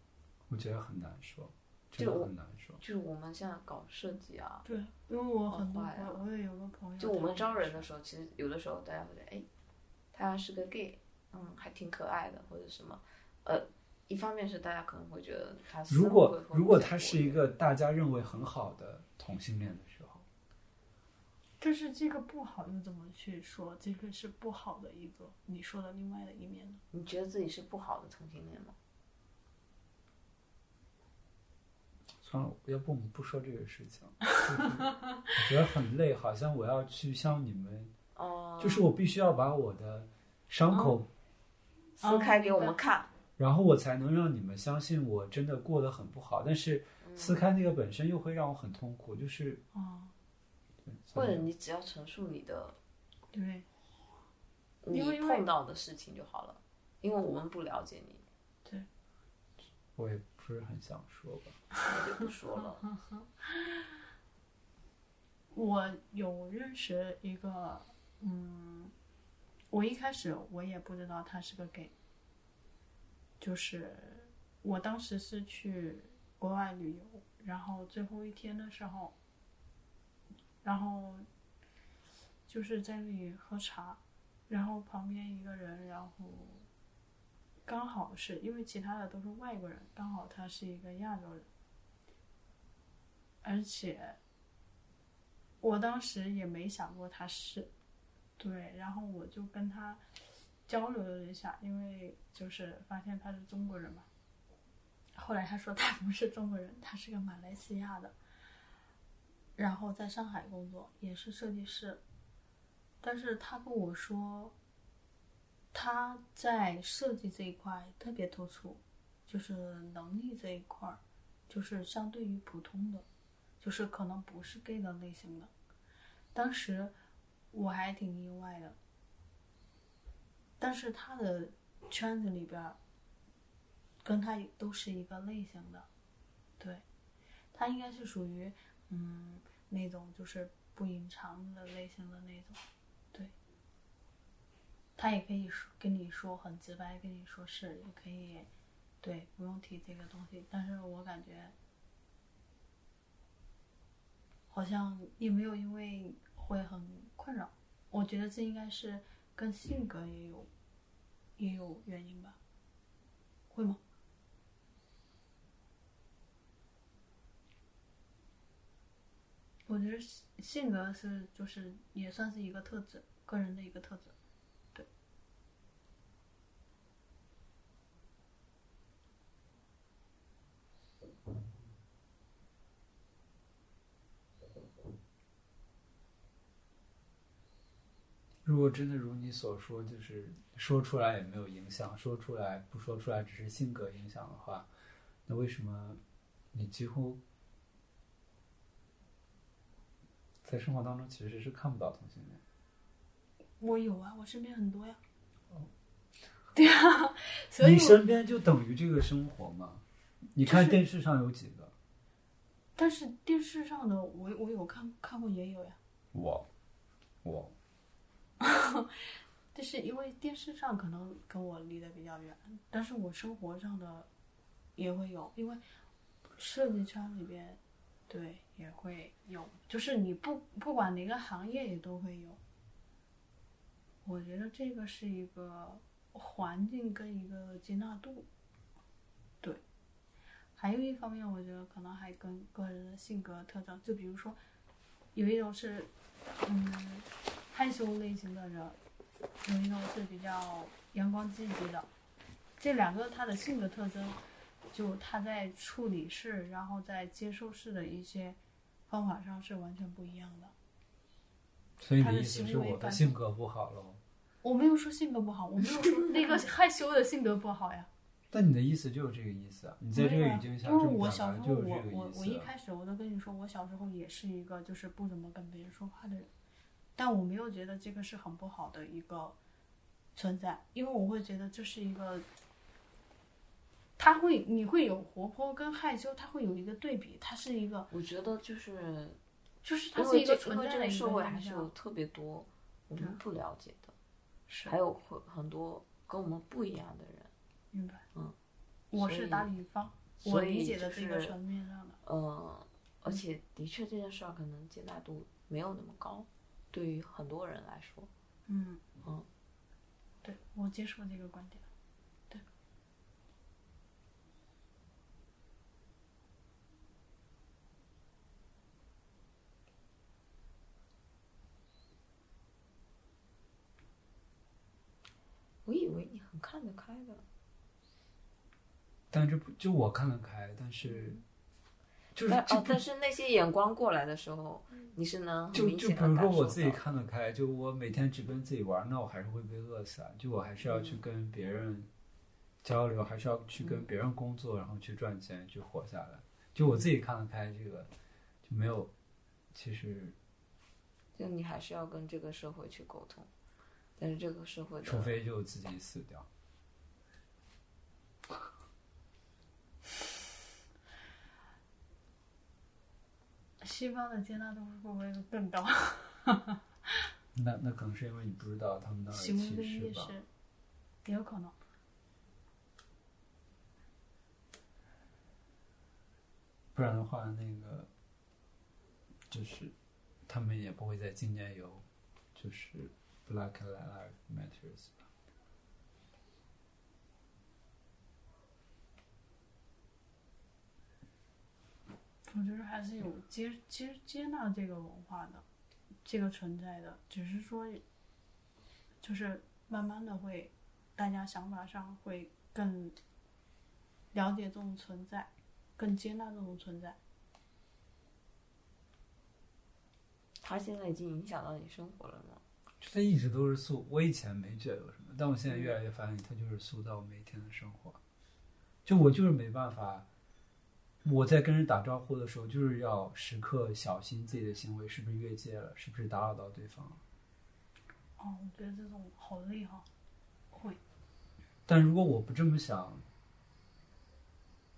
我觉得很难说，真的很难说。就是我们现在搞设计啊，对，因为我很多好坏啊我我也有个朋友，就我们招人的时候，其实有的时候大家会觉得，哎，他是个 gay，嗯，还挺可爱的，或者什么，呃，一方面是大家可能会觉得他如果如果他是一个大家认为很好的同性恋的时候，但是这个不好又怎么去说？这个是不好的一个你说的另外的一面呢？你觉得自己是不好的同性恋吗？算了，要不我们不说这个事情，我觉得很累，好像我要去向你们，哦、就是我必须要把我的伤口，撕开给我们看，然后我才能让你们相信我真的过得很不好。但是撕开那个本身又会让我很痛苦，就是，哦，或者你只要陈述你的对，你碰到的事情就好了，因为我们不了解你，对我也不是很想说吧。我就不说了。我有认识一个，嗯，我一开始我也不知道他是个 gay，就是我当时是去国外旅游，然后最后一天的时候，然后就是在那里喝茶，然后旁边一个人，然后刚好是因为其他的都是外国人，刚好他是一个亚洲人，而且我当时也没想过他是，对，然后我就跟他交流了一下，因为就是发现他是中国人嘛。后来他说他不是中国人，他是个马来西亚的，然后在上海工作，也是设计师。但是他跟我说，他在设计这一块特别突出，就是能力这一块，就是相对于普通的，就是可能不是 gay 的类型的。当时我还挺意外的，但是他的圈子里边，跟他都是一个类型的，对，他应该是属于嗯那种就是不隐藏的类型的那种，对。他也可以说跟你说很直白，跟你说是，也可以，对，不用提这个东西。但是我感觉好像也没有因为会很困扰，我觉得这应该是跟性格也有也有原因吧，会吗？我其实性格是就是也算是一个特质，个人的一个特质。对如果真的如你所说，就是说出来也没有影响，说出来不说出来只是性格影响的话，那为什么你几乎在生活当中其实是看不到同性恋？我有啊，我身边很多呀。哦。对啊，所以我你身边就等于这个生活嘛？你看电视上有几个？但是电视上的我我有看看过也有呀，我，我，但是因为电视上可能跟我离得比较远，但是我生活上的也会有，因为设计圈里边对也会有，就是你不不管哪个行业也都会有。我觉得这个是一个环境跟一个接纳度，对。还有一方面，我觉得可能还跟个人的性格特征，就比如说，有一种是，嗯，害羞类型的人，有一种是比较阳光积极的，这两个他的性格特征，就他在处理事，然后在接受事的一些方法上是完全不一样的。所以你他的的意思是我的行为反性格不好喽？我没有说性格不好，我没有说那个害羞的性格不好呀。但你的意思就是这个意思啊？你在这个语境下因为这么表我小时候我。我我一开始我都跟你说，我小时候也是一个就是不怎么跟别人说话的人，但我没有觉得这个是很不好的一个存在，因为我会觉得这是一个，他会你会有活泼跟害羞，他会有一个对比，它是一个我觉得就是就是它因是一个存在的一这个社会还是有特别多我们不了解的，是还有很很多跟我们不一样的人。明白？嗯，我是打比方，我理解的就是这个层面上的，嗯，而且的确这件事儿可能接纳度没有那么高，对于很多人来说。嗯嗯，对我接受这个观点。我以为你很看得开的，但这不就我看得开，但是就是但哦，但是那些眼光过来的时候，你是能就就比如说我自己看得开，就我每天只跟自己玩，那我还是会被饿死啊！就我还是要去跟别人交流，还是要去跟别人工作，然后去赚钱，去活下来。就我自己看得开，这个就没有，其实就你还是要跟这个社会去沟通，但是这个社会除非就自己死掉。西方的接纳度会不会更高？那那可能是因为你不知道他们那儿的行为歧视吧。意识也有可能。不然的话，那个就是他们也不会在今年有就是 Black Lives Matters 吧。我觉得还是有接接接纳这个文化的，这个存在的，只是说，就是慢慢的会，大家想法上会更了解这种存在，更接纳这种存在。他现在已经影响到你生活了吗？它一直都是塑，我以前没觉得有什么，但我现在越来越发现，它就是塑造我每天的生活。就我就是没办法，我在跟人打招呼的时候，就是要时刻小心自己的行为是不是越界了，是不是打扰到对方了。哦，我觉得这种好累哈、会，但如果我不这么想，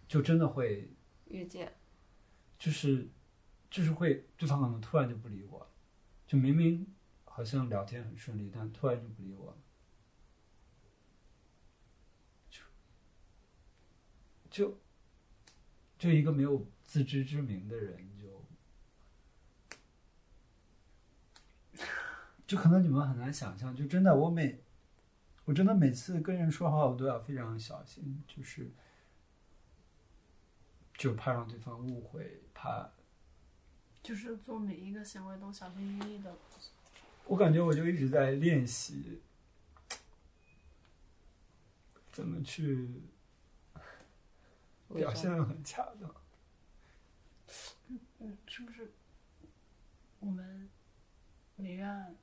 就真的会越界，就是就是会对方可能突然就不理我了，就明明好像聊天很顺利，但突然就不理我了，就就就一个没有自知之明的人就。就可能你们很难想象，就真的我每，我真的每次跟人说话，我都要非常小心，就是，就怕让对方误会，怕就是做每一个行为都小心翼翼的。我感觉我就一直在练习，怎么去表现的很恰当。嗯，是不是我们美院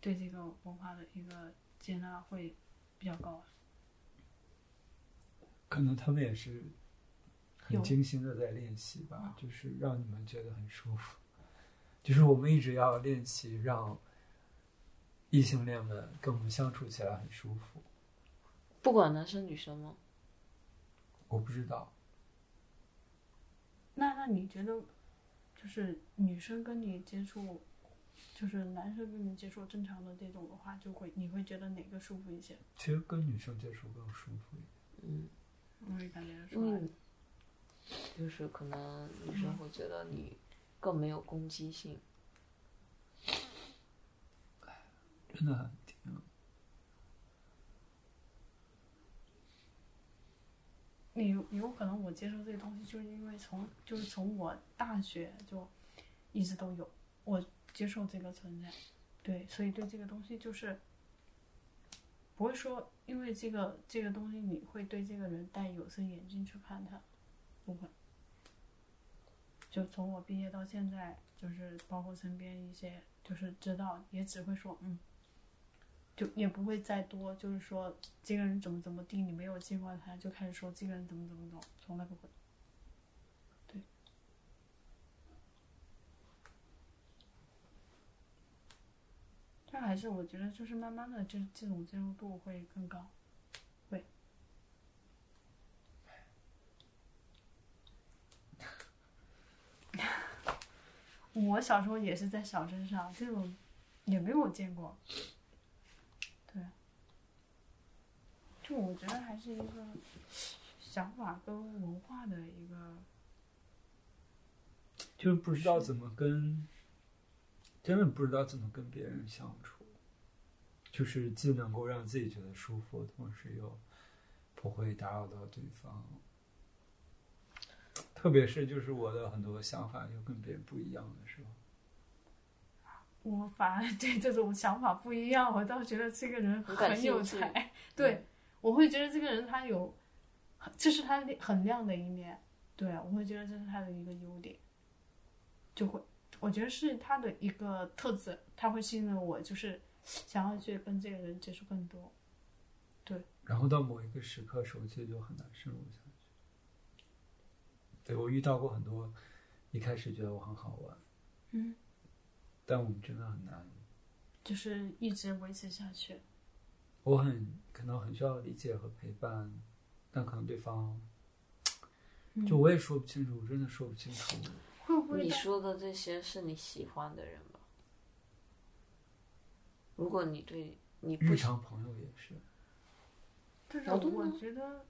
对这个文化的一个接纳会比较高啊？可能他们也是很精心的在练习吧，就是让你们觉得很舒服。就是我们一直要练习让异性恋们跟我们相处起来很舒服。不管男生女生吗？我不知道，那那你觉得，就是女生跟你接触，就是男生跟你接触正常的这种的话，就会你会觉得哪个舒服一些？其实跟女生接触更舒服一点。嗯，我也感觉因出来为。你就是可能女生会觉得你更没有攻击性。真的很挺你有可能我接受这个东西，就是因为从就是从我大学就一直都有我接受这个存在，对，所以对这个东西就是不会说因为这个这个东西你会对这个人戴有色眼镜去看他，不会。就从我毕业到现在，就是包括身边一些，就是知道也只会说嗯，就也不会再多，就是说这个人怎么怎么地，你没有见过他，就开始说这个人怎么怎么怎么，从来不会。对。但还是我觉得，就是慢慢的这这种接受度会更高。会。我小时候也是在小镇上，这种也没有见过。对。就我觉得还是一个想法跟文化的一个，就是不知道怎么跟，真的不知道怎么跟别人相处，就是既能够让自己觉得舒服，同时又不会打扰到对方。特别是就是我的很多想法又跟别人不一样的时候，我反而对这种想法不一样，我倒觉得这个人很有才。对，我会觉得这个人他有，这是他很亮的一面。对，我会觉得这是他的一个优点，就会我觉得是他的一个特质，他会吸引我，就是想要去跟这个人接触更多。对然后到某一个时刻，手机就很难深入下去。对我遇到过很多，一开始觉得我很好玩，嗯，但我们真的很难。就是一直维持下去。我很可能很需要理解和陪伴，但可能对方，嗯就我也说不清楚，我真的说不清楚。会不会你说的这些是你喜欢的人吧？如果你对你日常朋友也是。但是我觉得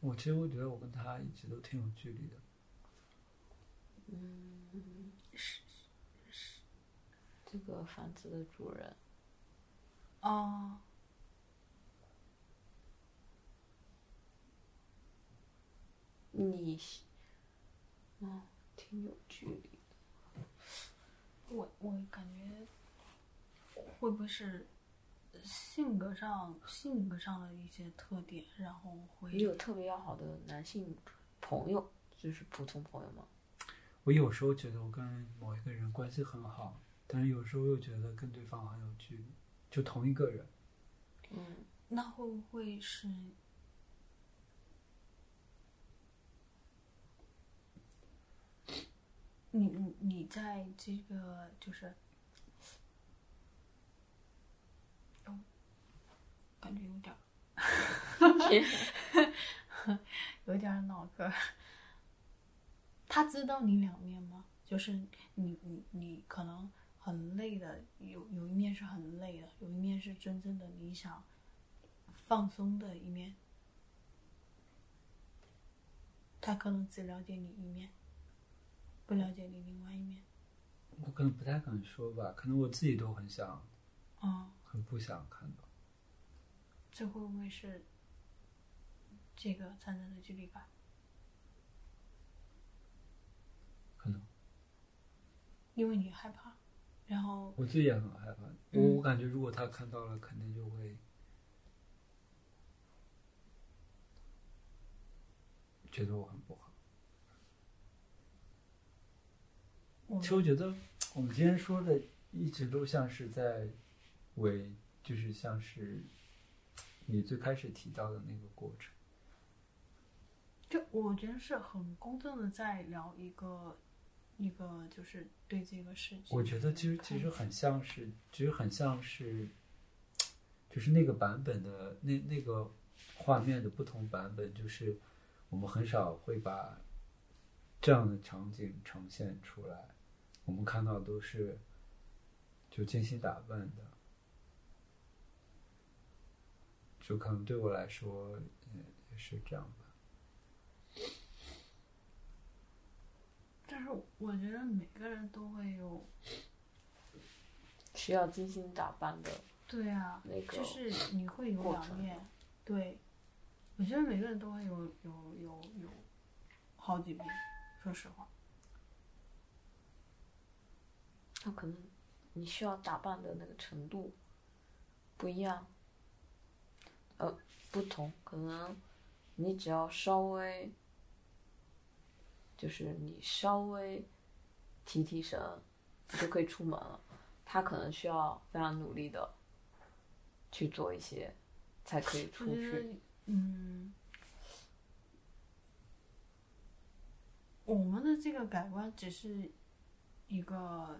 我其实我觉得我跟他一直都挺有距离的。嗯，是是这个房子的主人，哦，你嗯，哦，挺有距离的。我我感觉会不会是性格上性格上的一些特点，然后会你有特别要好的男性朋友，就是普通朋友吗？我有时候觉得我跟某一个人关系很好，但是有时候又觉得跟对方很有距离，就同一个人。嗯，那会不会是你你你在这个就是，哦，感觉有点儿 有点儿脑壳。他知道你两面吗？就是你你你可能很累的，有有一面是很累的，有一面是真正的你想放松的一面。他可能只了解你一面，不了解你另外一面。我可能不太敢说吧，可能我自己都很想，哦，很不想看到。这会不会是这个产生的距离感？可能因为你害怕，然后我自己也很害怕。我我感觉如果他看到了，肯定就会觉得我很不好。我其实我觉得我们今天说的一直都像是在为，就是像是你最开始提到的那个过程。就我觉得是很公正的在聊一个一个就是对这个事情。我觉得其实其实很像是，其实很像是，就是那个版本的那那个画面的不同版本，就是我们很少会把这样的场景呈现出来，我们看到都是就精心打扮的，就可能对我来说，嗯，也是这样吧。但是我觉得每个人都会有，需要精心打扮的对啊，那个就是你会有两面，对，我觉得每个人都会有有有有好几面，说实话，那可能你需要打扮的那个程度不一样，呃，不同，可能你只要稍微，就是你稍微提提神，你就可以出门了。他可能需要非常努力的去做一些，才可以出去。，嗯，我们的这个改观只是一个，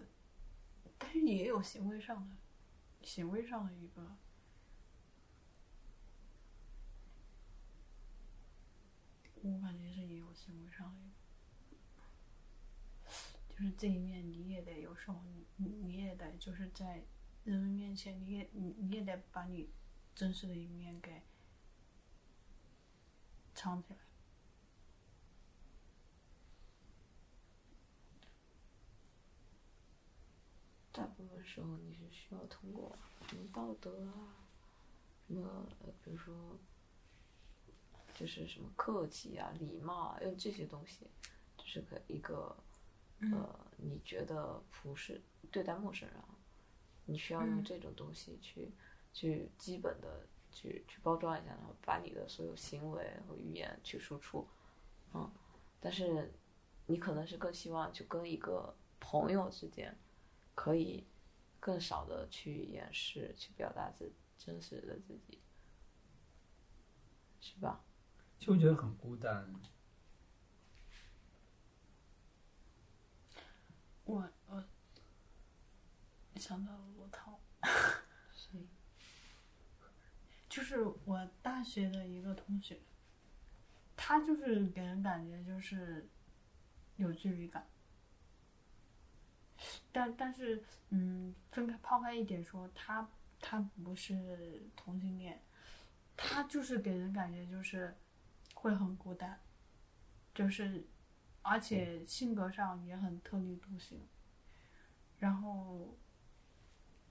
但是也有行为上的，行为上的一个，我感觉是也有行为上的，就是这一面你也得有时候你你你也得就是在人们面前你也你你也得把你真实的一面给藏起来。大部分时候你是需要通过什么道德啊，什么呃，比如说，就是什么客气啊、礼貌啊，用这些东西，就是个一个呃，你觉得普世对待陌生人啊，你需要用嗯这种东西去去基本的去去包装一下，然后把你的所有行为和语言去输出，嗯，但是你可能是更希望就跟一个朋友之间。可以更少的去掩饰，去表达自真实的自己，是吧？就我觉得很孤单。我我想到了罗涛，所以就是我大学的一个同学，他就是给人感觉就是有距离感，但但是，嗯，分开抛开一点说，他他不是同性恋，他就是给人感觉就是会很孤单，就是而且性格上也很特立独行，然后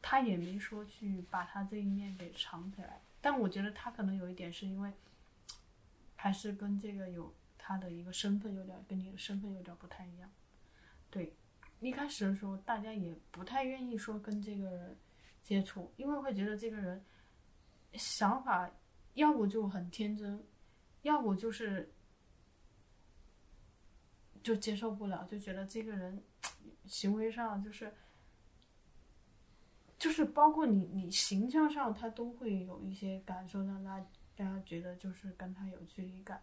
他也没说去把他这一面给藏起来，但我觉得他可能有一点是因为还是跟这个有他的一个身份有点跟你的身份有点不太一样，对。一开始的时候，大家也不太愿意说跟这个人接触，因为会觉得这个人想法要不就很天真，要不就是就接受不了，就觉得这个人行为上就是就是包括你你形象上，他都会有一些感受，让他让他觉得就是跟他有距离感。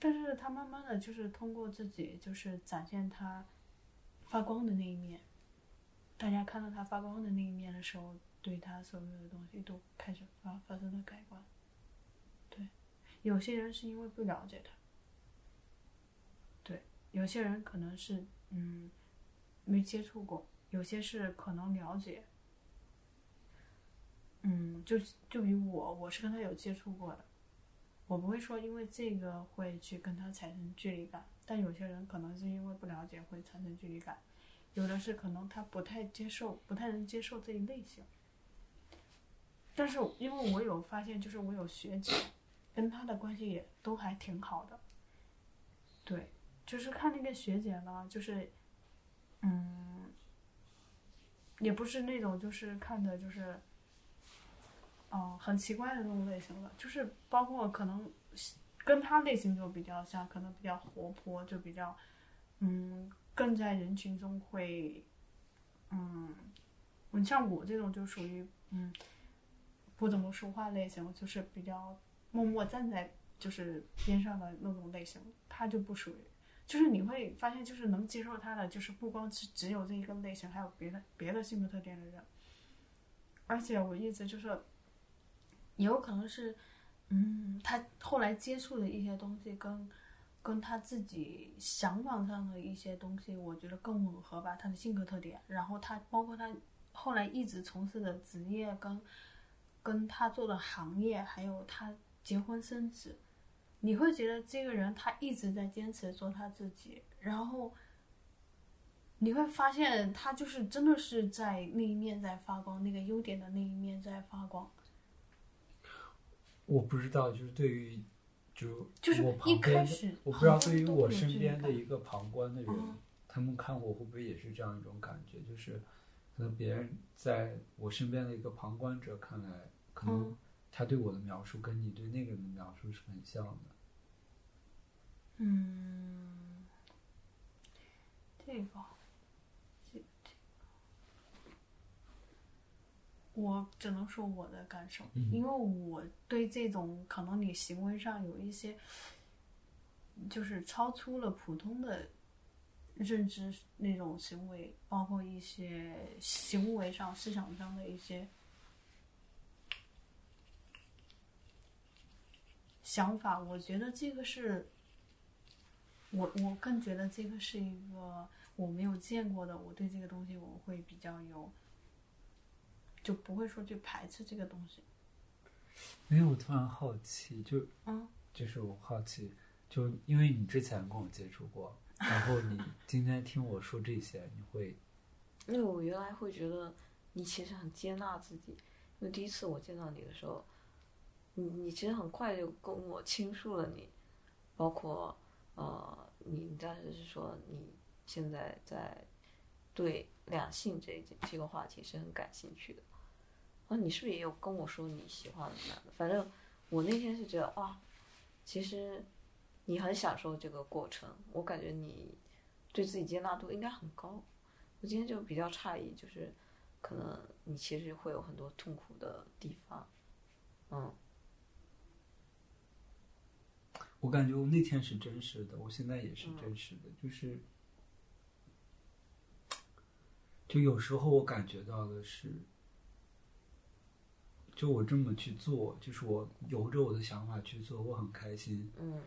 但是他慢慢的就是通过自己就是展现他。发光的那一面，大家看到他发光的那一面的时候，对他所有的东西都开始发发生了改观。对，有些人是因为不了解他，对，有些人可能是嗯没接触过，有些是可能了解。嗯，就就比我，我是跟他有接触过的，我不会说因为这个会去跟他产生距离感。但有些人可能是因为不了解会产生距离感，有的是可能他不太接受，不太能接受这一类型。但是因为我有发现，就是我有学姐，跟他的关系也都还挺好的。对，就是看那个学姐呢，就是，嗯，也不是那种就是看的就是，哦，很奇怪的那种类型的，就是包括可能。跟他类型就比较像，可能比较活泼，就比较，嗯，更在人群中会，嗯，你像我这种就属于嗯，不怎么说话类型，就是比较默默站在就是边上的那种类型。他就不属于，就是你会发现，就是能接受他的，就是不光是只有这一个类型，还有别的别的性格特点的人。而且我一直就是，也有可能是。嗯，他后来接触的一些东西跟，跟他自己想法上的一些东西，我觉得更吻合吧。他的性格特点，然后他包括他后来一直从事的职业，跟，跟他做的行业，还有他结婚生子，你会觉得这个人他一直在坚持做他自己，然后，你会发现他就是真的是在那一面在发光，那个优点的那一面在发光。我不知道，就是对于，就就是我旁边的，我不知道对于我身边的一个旁观的人，他们看我会不会也是这样一种感觉？就是可能别人在我身边的一个旁观者看来，可能他对我的描述跟你对那个人的描述是很像的。嗯，这个。我只能说我的感受，因为我对这种可能你行为上有一些，就是超出了普通的认知那种行为，包括一些行为上、思想上的一些想法，我觉得这个是，我我更觉得这个是一个我没有见过的，我对这个东西我会比较有。就不会说去排斥这个东西。没有，我突然好奇，就嗯，就是我好奇，就因为你之前跟我接触过，然后你 今天听我说这些，你会？因为我原来会觉得你其实很接纳自己，因为第一次我见到你的时候，你你其实很快就跟我倾诉了你，包括呃，你当时是说你现在在对两性这这个话题是很感兴趣的。啊，你是不是也有跟我说你喜欢男的？反正我那天是觉得哇，其实你很享受这个过程，我感觉你对自己接纳度应该很高。我今天就比较诧异，就是可能你其实会有很多痛苦的地方，嗯。我感觉我那天是真实的，我现在也是真实的，就是，就有时候我感觉到的是。就我这么去做，就是我由着我的想法去做，我很开心。嗯。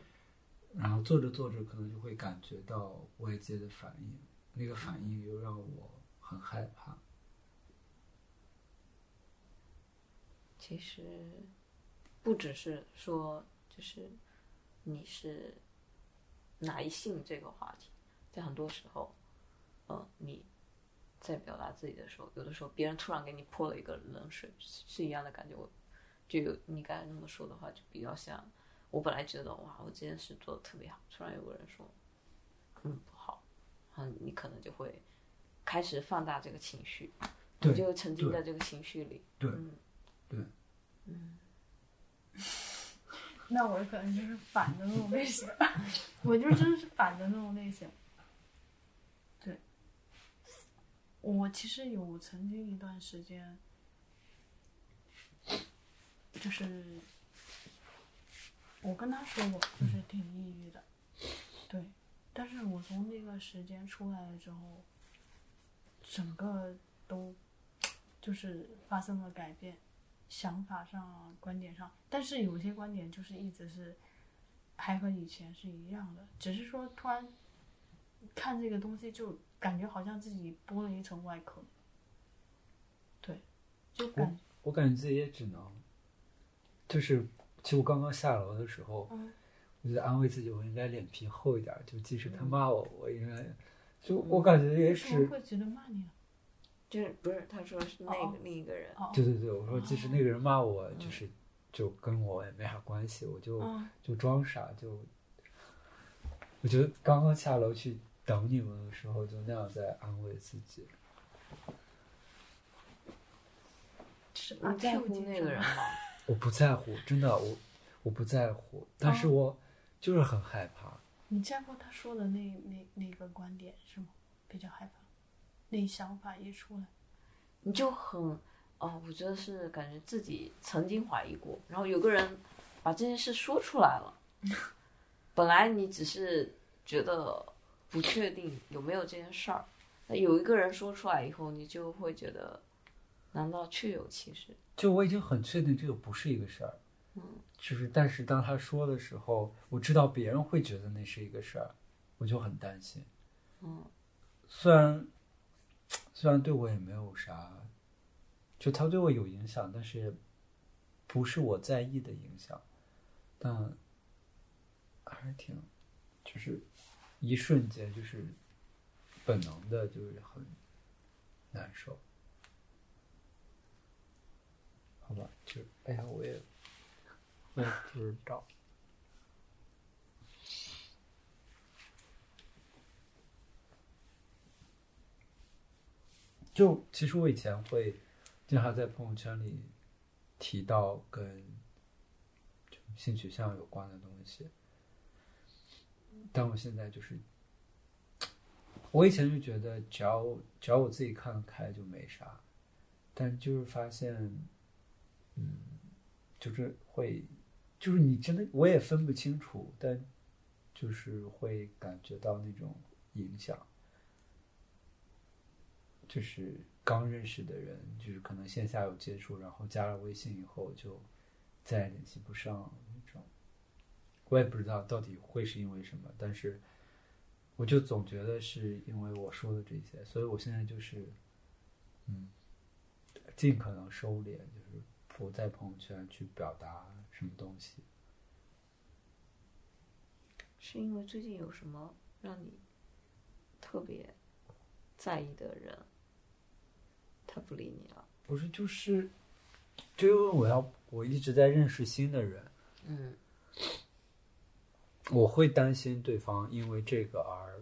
然后做着做着，可能就会感觉到外界的反应，那个反应又让我很害怕。其实不只是说，就是你是哪一性这个话题，在很多时候，呃，你在表达自己的时候，有的时候别人突然给你泼了一个冷水，是是一样的感觉。我就有你刚才那么说的话，就比较像我本来觉得哇，我这件事做的特别好，突然有个人说，嗯，不好，嗯，你可能就会开始放大这个情绪，你就沉浸在这个情绪里，对嗯对，嗯。那我可能就是反的那种类型，我就真的是反的那种类型。对，我其实有曾经一段时间，就是我跟他说过，就是挺抑郁的，对。但是我从那个时间出来了之后，整个都就是发生了改变。想法上啊、观点上，但是有些观点就是一直是还和以前是一样的，只是说突然看这个东西就感觉好像自己剥了一层外壳。对，就感我感觉自己也只能，就是其实我刚刚下楼的时候，嗯我就在安慰自己，我应该脸皮厚一点，就即使他嗯骂我，我应该，就我感觉也是，会觉得骂你呢？就是不是他说是那哦个另一个人，哦，对对对，我说即使那个人骂我，嗯就是就跟我也没啥关系，我就嗯就装傻，就我觉得刚刚下楼去等你们的时候，就那样在安慰自己。是你在乎那个人吗？我不在乎，真的，我我不在乎，但是哦我就是很害怕。你见过他说的那那那个观点是吗？比较害怕，那想法一出来，你就很哦，我觉得是感觉自己曾经怀疑过，然后有个人把这件事说出来了，本来你只是觉得不确定有没有这件事儿，那有一个人说出来以后，你就会觉得，难道确有其事？就我已经很确定这个不是一个事儿，嗯，就是但是当他说的时候，我知道别人会觉得那是一个事儿，我就很担心。嗯，虽然虽然对我也没有啥，就他对我有影响，但是不是我在意的影响，但还是挺，就是一瞬间就是本能的，就是很难受。好吧，就哎呀，我也我也不知道。就其实我以前会经常在朋友圈里提到跟性取向有关的东西，但我现在就是，我以前就觉得只要只要我自己看得开就没啥，但就是发现，嗯，就是会，就是你真的我也分不清楚，但就是会感觉到那种影响。就是刚认识的人，就是可能线下有接触，然后加了微信以后就再也联系不上。我也不知道到底会是因为什么，但是我就总觉得是因为我说的这些，所以我现在就是，嗯，尽可能收敛，就是不在朋友圈去表达什么东西。是因为最近有什么让你特别在意的人，他不理你了？不是，就是，就因为我要我一直在认识新的人，嗯我会担心对方因为这个而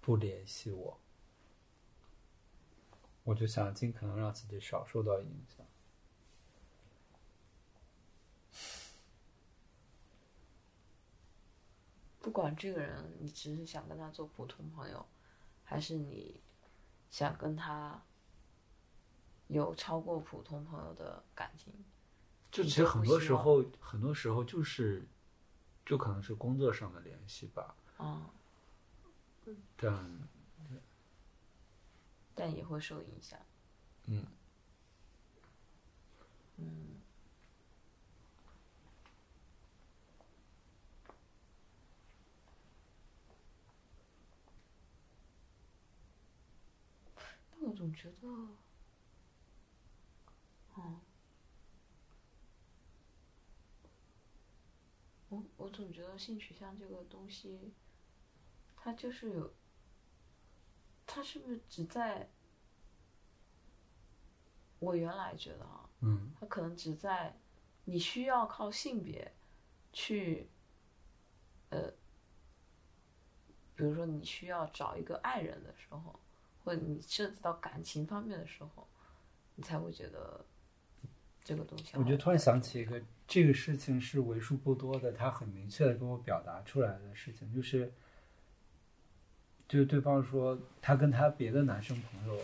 不联系我，我就想尽可能让自己少受到影响。不管这个人，你只是想跟他做普通朋友，还是你想跟他有超过普通朋友的感情，就其实很多时候，很多时候就是，就可能是工作上的联系吧，啊、但但也会受影响。嗯，嗯，但我总觉得，嗯，我我总觉得性取向这个东西，它就是有，它是不是只在？我原来觉得啊，嗯它可能只在你需要靠性别去，呃，比如说你需要找一个爱人的时候，或者你涉及到感情方面的时候，你才会觉得这个东西。我觉得突然想起一个，这个事情是为数不多的，他很明确的跟我表达出来的事情，就是，就是对方说他跟他别的男生朋友，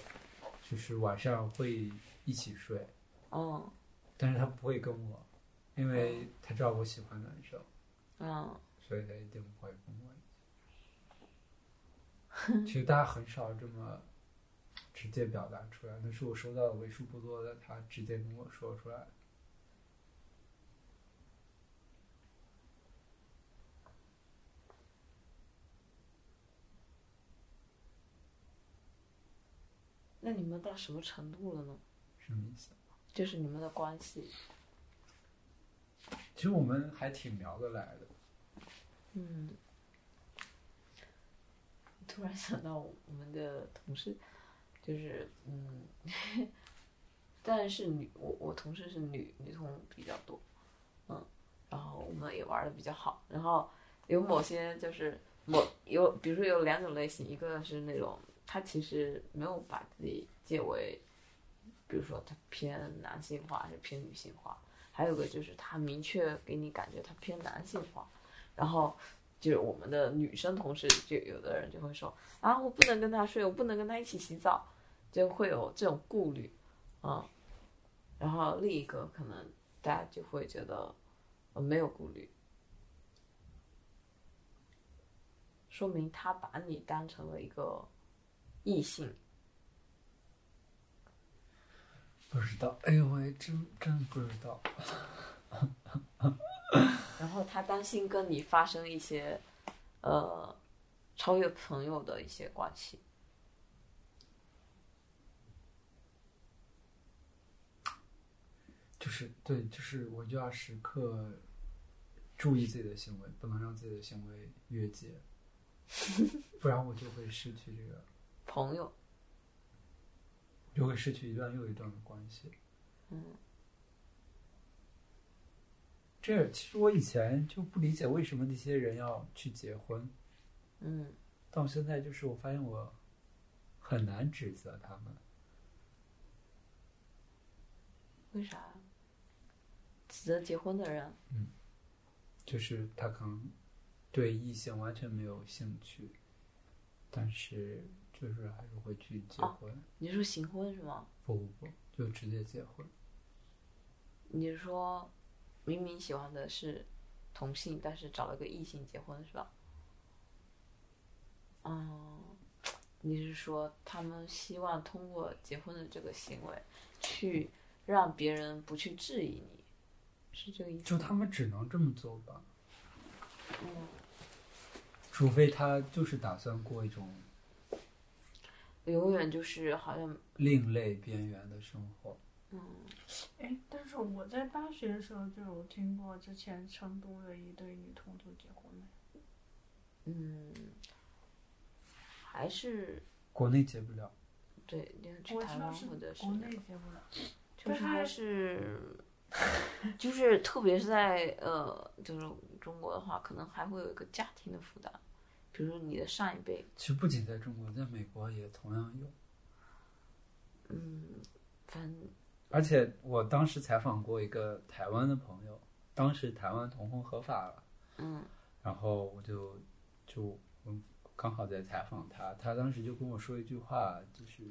就是晚上会一起睡，嗯但是他不会跟我，因为他知道我喜欢男生，嗯所以他一定不会跟我。其实大家很少这么直接表达出来，那是我收到的为数不多的，他直接跟我说出来的。那你们到什么程度了呢？什么意思？就是你们的关系，其实我们还挺聊得来的。嗯。突然想到我们的同事，就是嗯，但是女我我同事是女女同比较多，嗯，然后我们也玩的比较好，然后有某些就是某有比如说有两种类型，一个是那种他其实没有把自己界为，比如说他偏男性化还是偏女性化，还有个就是他明确给你感觉他偏男性化，然后就是我们的女生同事，就有的人就会说啊，我不能跟他睡，我不能跟他一起洗澡，就会有这种顾虑，啊、然后另一个可能大家就会觉得呃没有顾虑，说明他把你当成了一个异性，不知道，哎呦喂，真真不知道。然后他担心跟你发生一些呃超越朋友的一些关系。就是对，就是我就要时刻注意自己的行为，不能让自己的行为越界，不然我就会失去这个，朋友，就会失去一段又一段的关系。嗯，这其实我以前就不理解为什么那些人要去结婚，嗯但我现在就是我发现我很难指责他们。为啥？指责结婚的人，嗯就是他可能对异性完全没有兴趣，但是就是还是会去结哦婚。你说行婚是吗？不不不，就直接结婚。你是说明明喜欢的是同性，但是找了个异性结婚是吧？嗯，你是说他们希望通过结婚的这个行为，去让别人不去质疑你，是这个意思？就他们只能这么做吧，嗯，除非他就是打算过一种永远就是好像另类边缘的生活。嗯哎，但是我在大学的时候就有听过，之前成都的一对女同就结婚了。嗯，还是国内结不了，对，你去台湾或者是国内结不了，就是还是，就是特别是在呃，就是中国的话，可能还会有一个家庭的负担，比如说你的上一辈，其实不仅在中国，在美国也同样有。嗯，反正而且我当时采访过一个台湾的朋友，当时台湾同婚合法了，嗯然后我就就嗯刚好在采访他，他当时就跟我说一句话，就是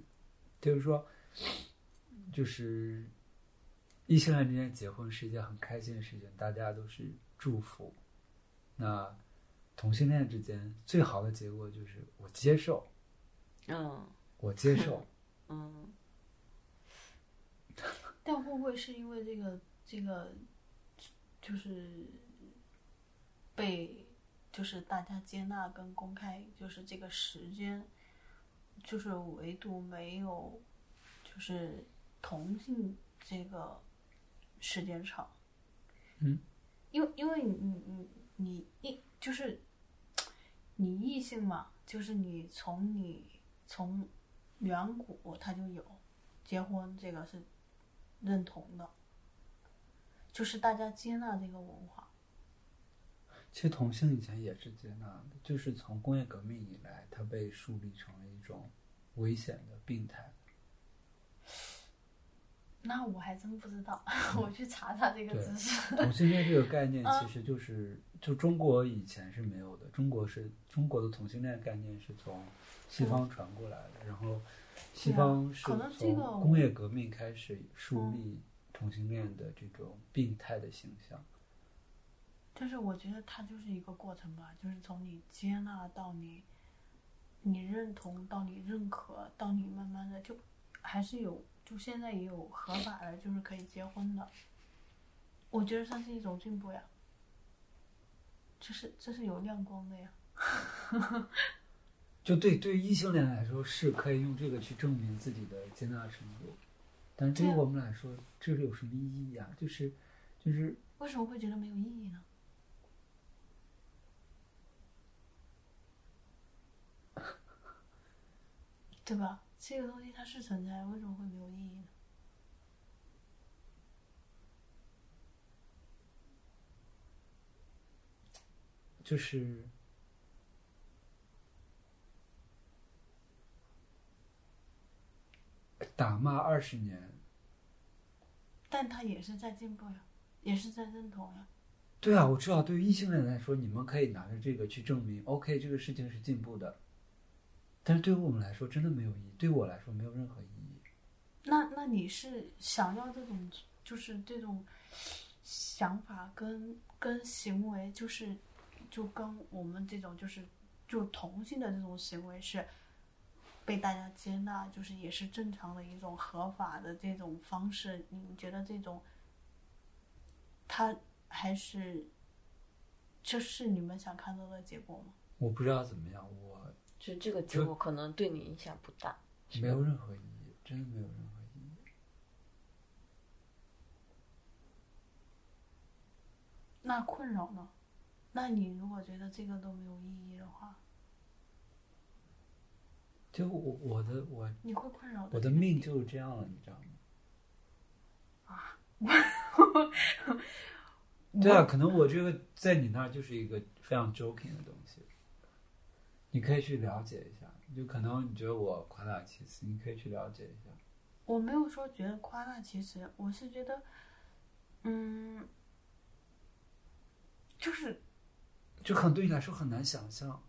就是说，就是异性恋之间结婚是一件很开心的事情，大家都是祝福。那同性恋之间最好的结果就是我接受，嗯我接受。嗯，但会不会是因为这个这个就是被就是大家接纳跟公开，就是这个时间，就是唯独没有就是同性这个时间长。嗯，因为因为你你你你异就是你异性嘛，就是你从你从远古他就有结婚这个是认同的，就是大家接纳这个文化。其实同性以前也是接纳的，就是从工业革命以来，它被树立成了一种危险的病态。那我还真不知道，我去查查这个知识。同性恋这个概念其实就是，就中国以前是没有的，中国是中国的同性恋概念是从西方传过来的，然后西方是可能这从个工业革命开始树立同性恋的这种病态的形象。但是我觉得它就是一个过程吧，就是从你接纳到你，你认同到你认可，到你慢慢的就还是有，就现在也有合法的，就是可以结婚的。我觉得算是一种进步呀，这是这是有亮光的呀。就对对于异性恋来说，是可以用这个去证明自己的接纳程度，但对于我们来说，这是有什么意义啊？就是就是为什么会觉得没有意义呢？对吧？这个东西它是存在，为什么会没有意义呢？就是打骂二十年，但他也是在进步呀，也是在认同呀。对啊，我知道，对于异性恋来说，你们可以拿着这个去证明，OK，这个事情是进步的。但是对于我们来说，真的没有意义。对我来说，没有任何意义。那那你是想要这种，就是这种想法跟跟行为，就是就跟我们这种就是就同性的这种行为是被大家接纳，就是也是正常的一种合法的这种方式。你觉得这种，他还是这是你们想看到的结果吗？我不知道怎么样，我就这个结果可能对你影响不大。没有任何意义，真的没有任何意义。那困扰呢？那你如果觉得这个都没有意义的话，就我我的我你会困扰我的命就是这样了，你知道吗？对啊，可能我这个在你那儿就是一个非常 joking 的东西，你可以去了解一下。就可能你觉得我夸大其词，你可以去了解一下。我没有说觉得夸大其词，我是觉得，嗯，就是就可能对你来说很难想象。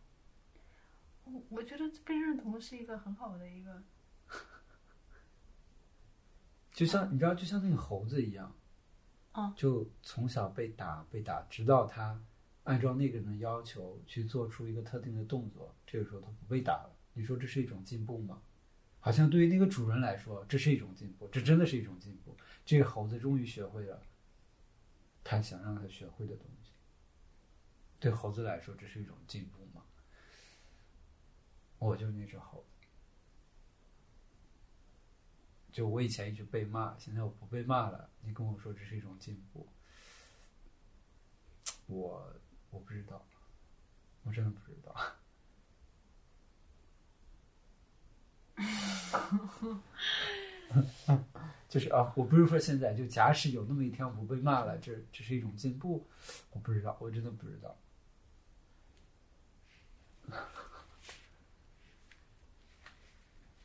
我我觉得被认同是一个很好的一个，就像你知道，就像那个猴子一样，啊就从小被打被打，直到他按照那个人的要求去做出一个特定的动作，这个时候他不被打了。你说这是一种进步吗？好像对于那个主人来说，这是一种进步，这真的是一种进步。这个猴子终于学会了他想让他学会的东西。对猴子来说，这是一种进步吗？我就是那只猴子。就我以前一直被骂，现在我不被骂了。你跟我说这是一种进步，我我不知道，我真的不知道。就是啊，我不是说现在，就假使有那么一天我不被骂了，这这是一种进步，我不知道，我真的不知道。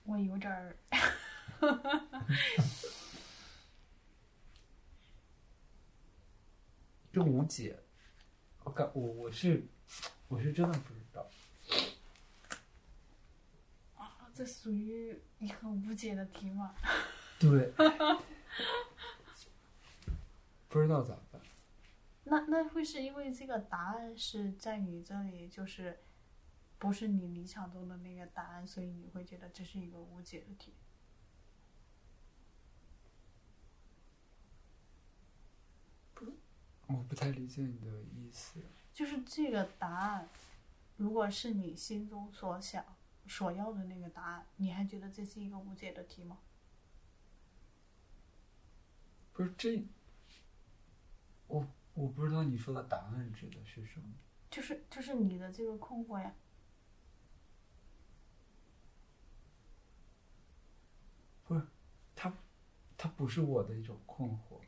我有点儿，这无解，我感我我是我是真的不知道。啊，这属于一个无解的题嘛。对，不知道咋办。那那会是因为这个答案是在你这里，就是不是你理想中的那个答案，所以你会觉得这是一个无解的题。我不太理解你的意思。就是这个答案，如果是你心中所想、所要的那个答案，你还觉得这是一个无解的题吗？不是这，我我不知道你说的答案指的是什么。就是就是你的这个困惑呀。不是，它它不是我的一种困惑，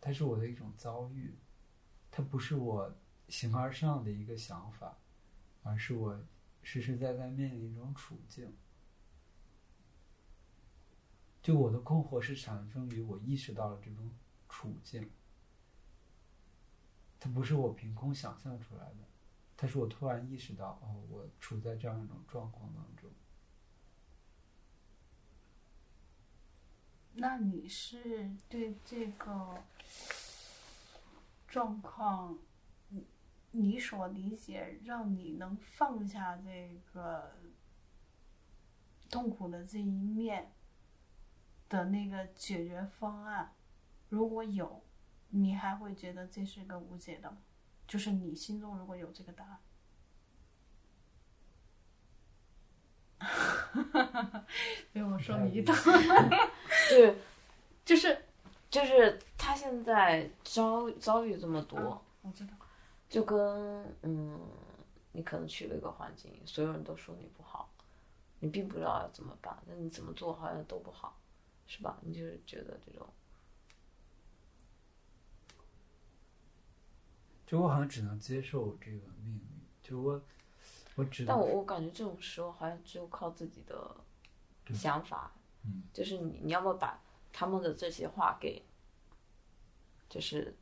它是我的一种遭遇，它不是我形而上的一个想法，而是我实实在在面临一种处境。就我的困惑是产生于我意识到了这种处境，它不是我凭空想象出来的，它是我突然意识到，哦，我处在这样一种状况当中。那你是对这个状况，你你所理解，让你能放下这个痛苦的这一面的那个解决方案，如果有，你还会觉得这是个无解的吗？就是你心中如果有这个答案。被我说迷倒，对，就是就是他现在遭遭遇这么多，我知道，就跟嗯，你可能去了一个环境，所有人都说你不好，你并不知道要怎么办，那你怎么做好像都不好，是吧？你就是觉得这种，就我好像只能接受这个命运，就我我只能但我我感觉这种时候好像只有靠自己的想法，嗯。就是你你要么把他们的这些话给，就是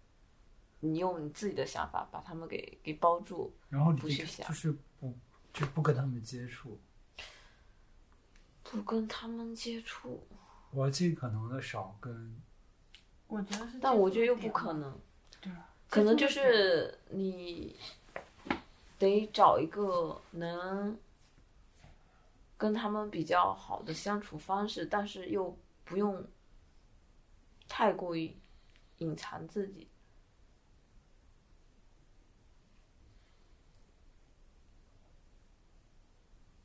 你用你自己的想法把他们给给包住，然后你就不去想。就是不就不跟他们接触，不跟他们接触。我要尽可能的少跟我觉得是，但我觉得又不可，能，对啊，可能就是你得找一个能跟他们比较好的相处方式，但是又不用太过于隐藏自己。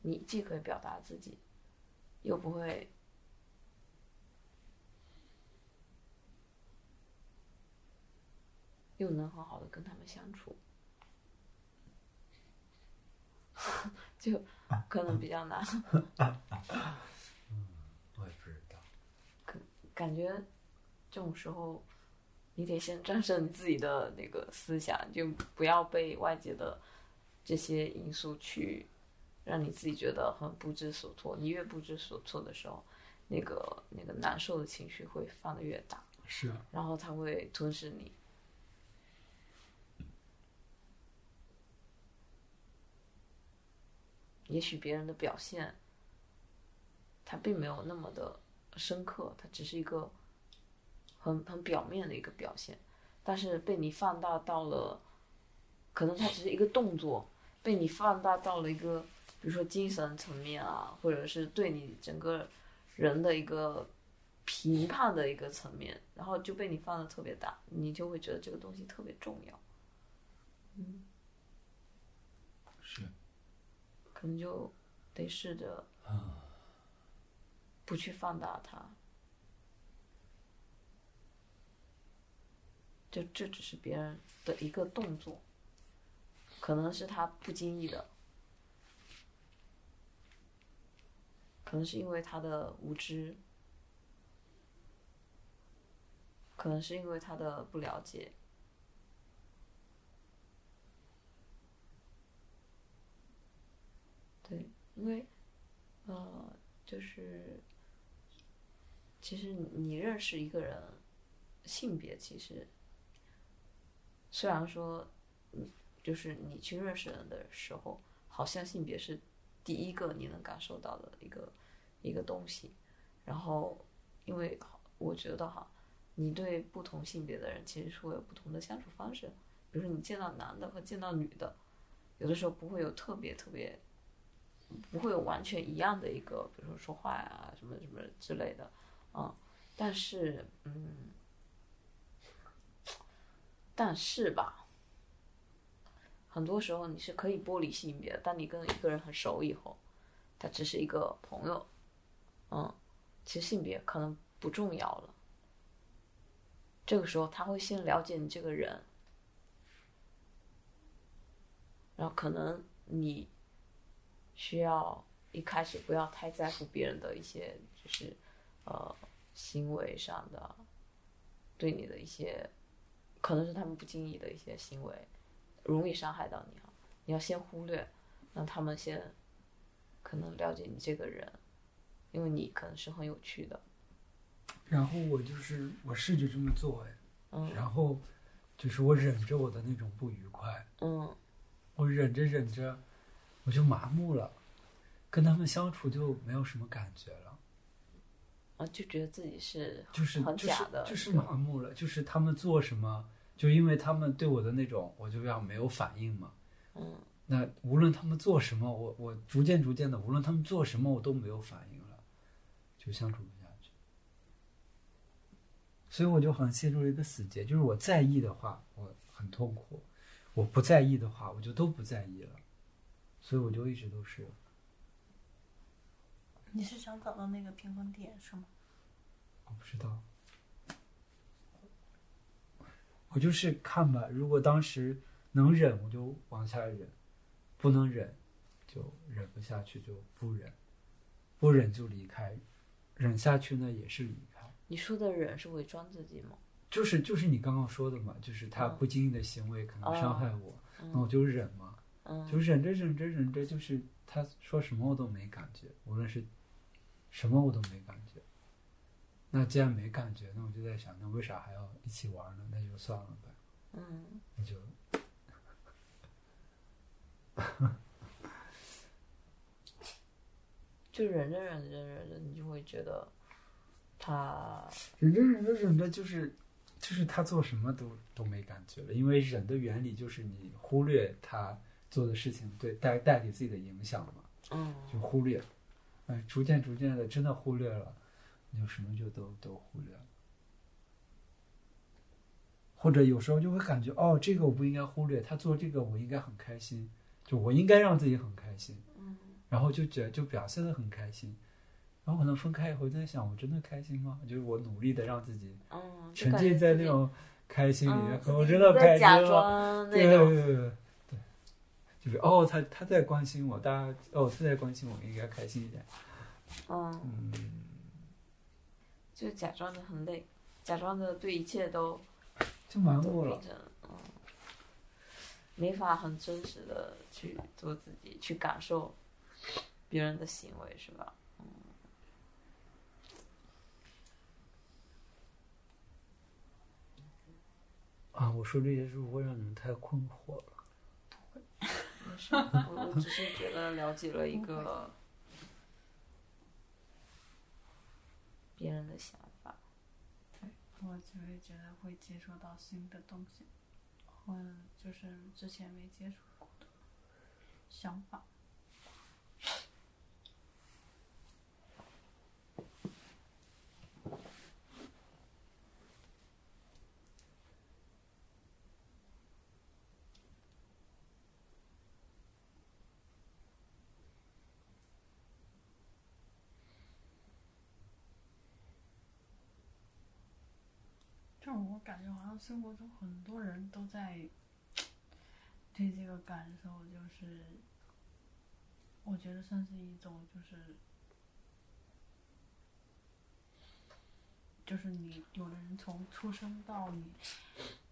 你既可以表达自己，又不会又能很好的跟他们相处，就可能比较难。我也不知道，感觉这种时候，你得先战胜你自己的那个思想，就不要被外界的这些因素去让你自己觉得很不知所措。你越不知所措的时候，那个那个难受的情绪会放的越大，是啊，然后它会吞噬你。也许别人的表现，他并没有那么的深刻，它只是一个很很表面的一个表现，但是被你放大到了，可能它只是一个动作，被你放大到了一个，比如说精神层面啊，或者是对你整个人的一个评判的一个层面，然后就被你放的特别大，你就会觉得这个东西特别重要，是。可能就得试着不去放大它。就这只是别人的一个动作，可能是他不经意的，可能是因为他的无知，可能是因为他的不了解，对，因为呃，就是其实你你认识一个人，性别其实虽然说，嗯，就是你去认识人的时候，好像性别是第一个你能感受到的一个一个东西。然后，因为我觉得哈，你对不同性别的人其实是会有不同的相处方式。比如说你见到男的和见到女的，有的时候不会有特别特别，不会有完全一样的一个，比如说说话呀什么什么之类的，嗯，但是嗯。但是吧，很多时候你是可以剥离性别的。当你跟一个人很熟以后，他只是一个朋友，嗯，其实性别可能不重要了。这个时候他会先了解你这个人，然后可能你需要一开始不要太在乎别人的一些就是呃行为上的对你的一些，可能是他们不经意的一些行为，容易伤害到你哈，你要先忽略，让他们先可能了解你这个人，因为你可能是很有趣的，然后我就是我试着这么做哎，嗯。然后就是我忍着我的那种不愉快，嗯。我忍着忍着，我就麻木了，跟他们相处就没有什么感觉了，啊，就觉得自己是就是很就是假的，就是吧麻木了，就是他们做什么，就因为他们对我的那种，我就要没有反应嘛。嗯那无论他们做什么，我我逐渐逐渐的，无论他们做什么，我都没有反应了，就相处不下去。所以我就好像陷入了一个死结，就是我在意的话，我很痛苦；我不在意的话，我就都不在意了。所以我就一直都是，你是想找到那个平衡点是吗？我不知道，我就是看吧。如果当时能忍，我就往下忍；不能忍，就忍不下去就不忍；不忍就离开，忍下去呢也是离开。你说的忍是伪装自己吗？就是就是你刚刚说的嘛，就是他嗯不经意的行为可能伤害我，那我嗯就忍嘛，嗯就忍着忍着忍着，就是他说什么我都没感觉，无论是什么我都没感觉。那既然没感觉，那我就在想，那为啥还要一起玩呢？那就算了呗，嗯那就 就忍着忍着忍着，你就会觉得他忍着忍着忍着，就是就是他做什么都都没感觉了，因为忍的原理就是你忽略他做的事情对带带给自己的影响嘛。嗯就忽略，哎，逐渐逐渐的真的忽略了，你就什么就都都忽略了。或者有时候就会感觉，哦，这个我不应该忽略，他做这个我应该很开心，就我应该让自己很开心，嗯然后就觉就表现的很开心，然后可能分开以后在想，我真的开心吗？就是我努力的让自己沉浸在那种开心里面，嗯，可我真的开心在假了，对，对对对，对，就是哦，他他在关心我，大家哦他在关心我，应该开心一点。嗯，嗯，就假装的很累，假装的对一切都就麻都木了。变成嗯，没法很真实的去做自己，去感受别人的行为，是吧？啊，我说这些是不是会让你们太困惑了？没事，我我只是觉得了解了一个别人的想法。对我就会觉得会接触到新的东西，或就是之前没接触过的想法。我感觉好像生活中很多人都在 对这个感受，就是我觉得算是一种就是就是你有的人从出生到你，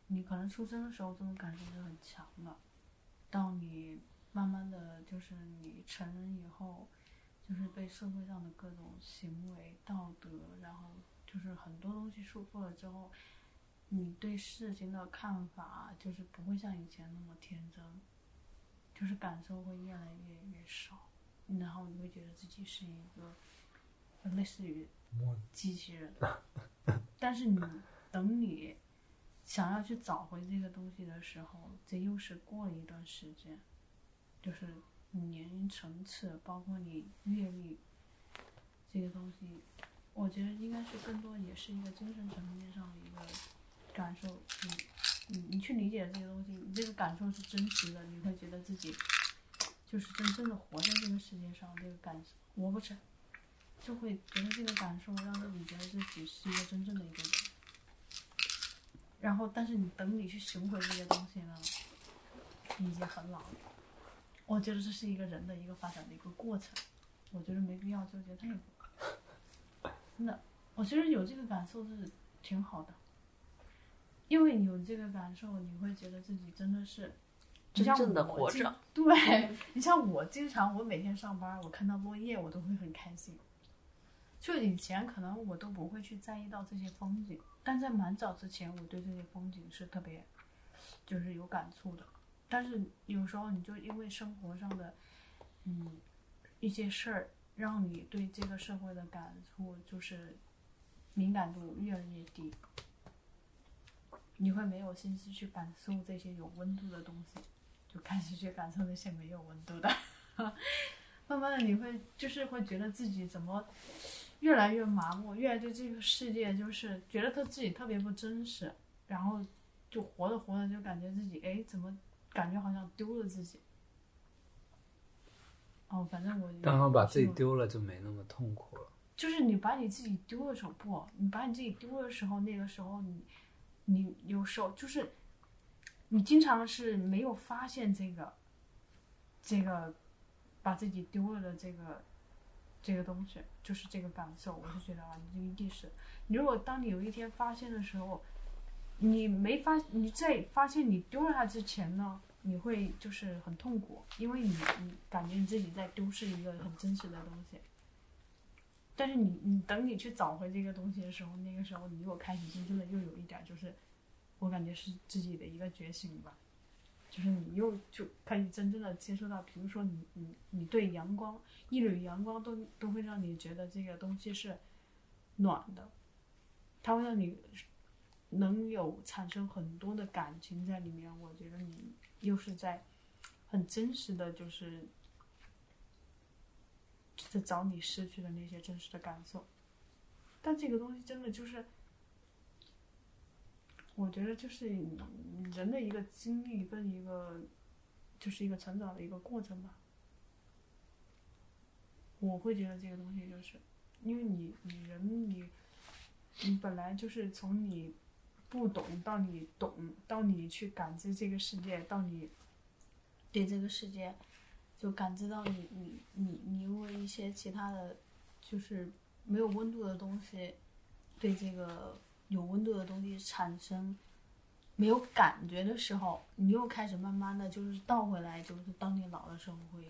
你可能出生的时候这种感受是很强的，到你慢慢的就是你成人以后，就是被社会上的各种行为、道德，然后就是很多东西束缚了之后，你对事情的看法就是不会像以前那么天真，就是感受会越来越越少，然后你会觉得自己是一个呃类似于机器人，但是你等你想要去找回这个东西的时候，这又是过了一段时间，就是年龄层次，包括你阅历，这个东西，我觉得应该是更多也是一个精神层面上的一个感受。你你你去理解这些东西，你这个感受是真实的，你会觉得自己就是真正的活在这个世界上，这个感受我不成。就会觉得这个感受让自己觉得自己是一个真正的一个人。然后但是你等你去寻回这些东西呢，已经很老了。我觉得这是一个人的一个发展的一个过程，我觉得没必要纠结太多。真的，我其实有这个感受是挺好的，因为你有这个感受，你会觉得自己真的是真正的活着。对你像我，经常我每天上班，我看到落叶，我都会很开心。就以前可能我都不会去在意到这些风景，但在蛮早之前，我对这些风景是特别，就是有感触的。但是有时候你就因为生活上的，嗯，一些事儿，让你对这个社会的感触就是敏感度越来越低，你会没有心思去感受这些有温度的东西，就开始去感受那些没有温度的。慢慢的，你会就是会觉得自己怎么越来越麻木，越来对这个世界就是觉得他自己特别不真实，然后就活着活着就感觉自己哎怎么感觉好像丢了自己。哦，反正我刚刚把自己丢了，就没那么痛苦了。就是你把你自己丢的时候，不，你把你自己丢的时候，那个时候你，你有时候就是，你经常是没有发现这个，这个，把自己丢了的这个，这个东西，就是这个感受，我就觉得啊，你这个意识，你如果当你有一天发现的时候，你没发，你在发现你丢了它之前呢，你会就是很痛苦，因为你你感觉你自己在丢失一个很真实的东西。但是你你等你去找回这个东西的时候，那个时候你又开始真正的又有一点就是，我感觉是自己的一个觉醒吧，就是你又就可以真正的接受到，比如说你你你对阳光一缕阳光都都会让你觉得这个东西是暖的，它会让你能有产生很多的感情在里面。我觉得你又是在很真实的就是。在找你失去的那些真实的感受，但这个东西真的就是，我觉得就是人的一个经历跟一个，就是一个成长的一个过程吧。我会觉得这个东西就是，因为你你人你，你本来就是从你不懂到你懂，到你去感知这个世界，到你对这个世界。就感知到你你你你因为一些其他的，就是没有温度的东西，对这个有温度的东西产生没有感觉的时候，你又开始慢慢的就是倒回来，就是当你老的时候会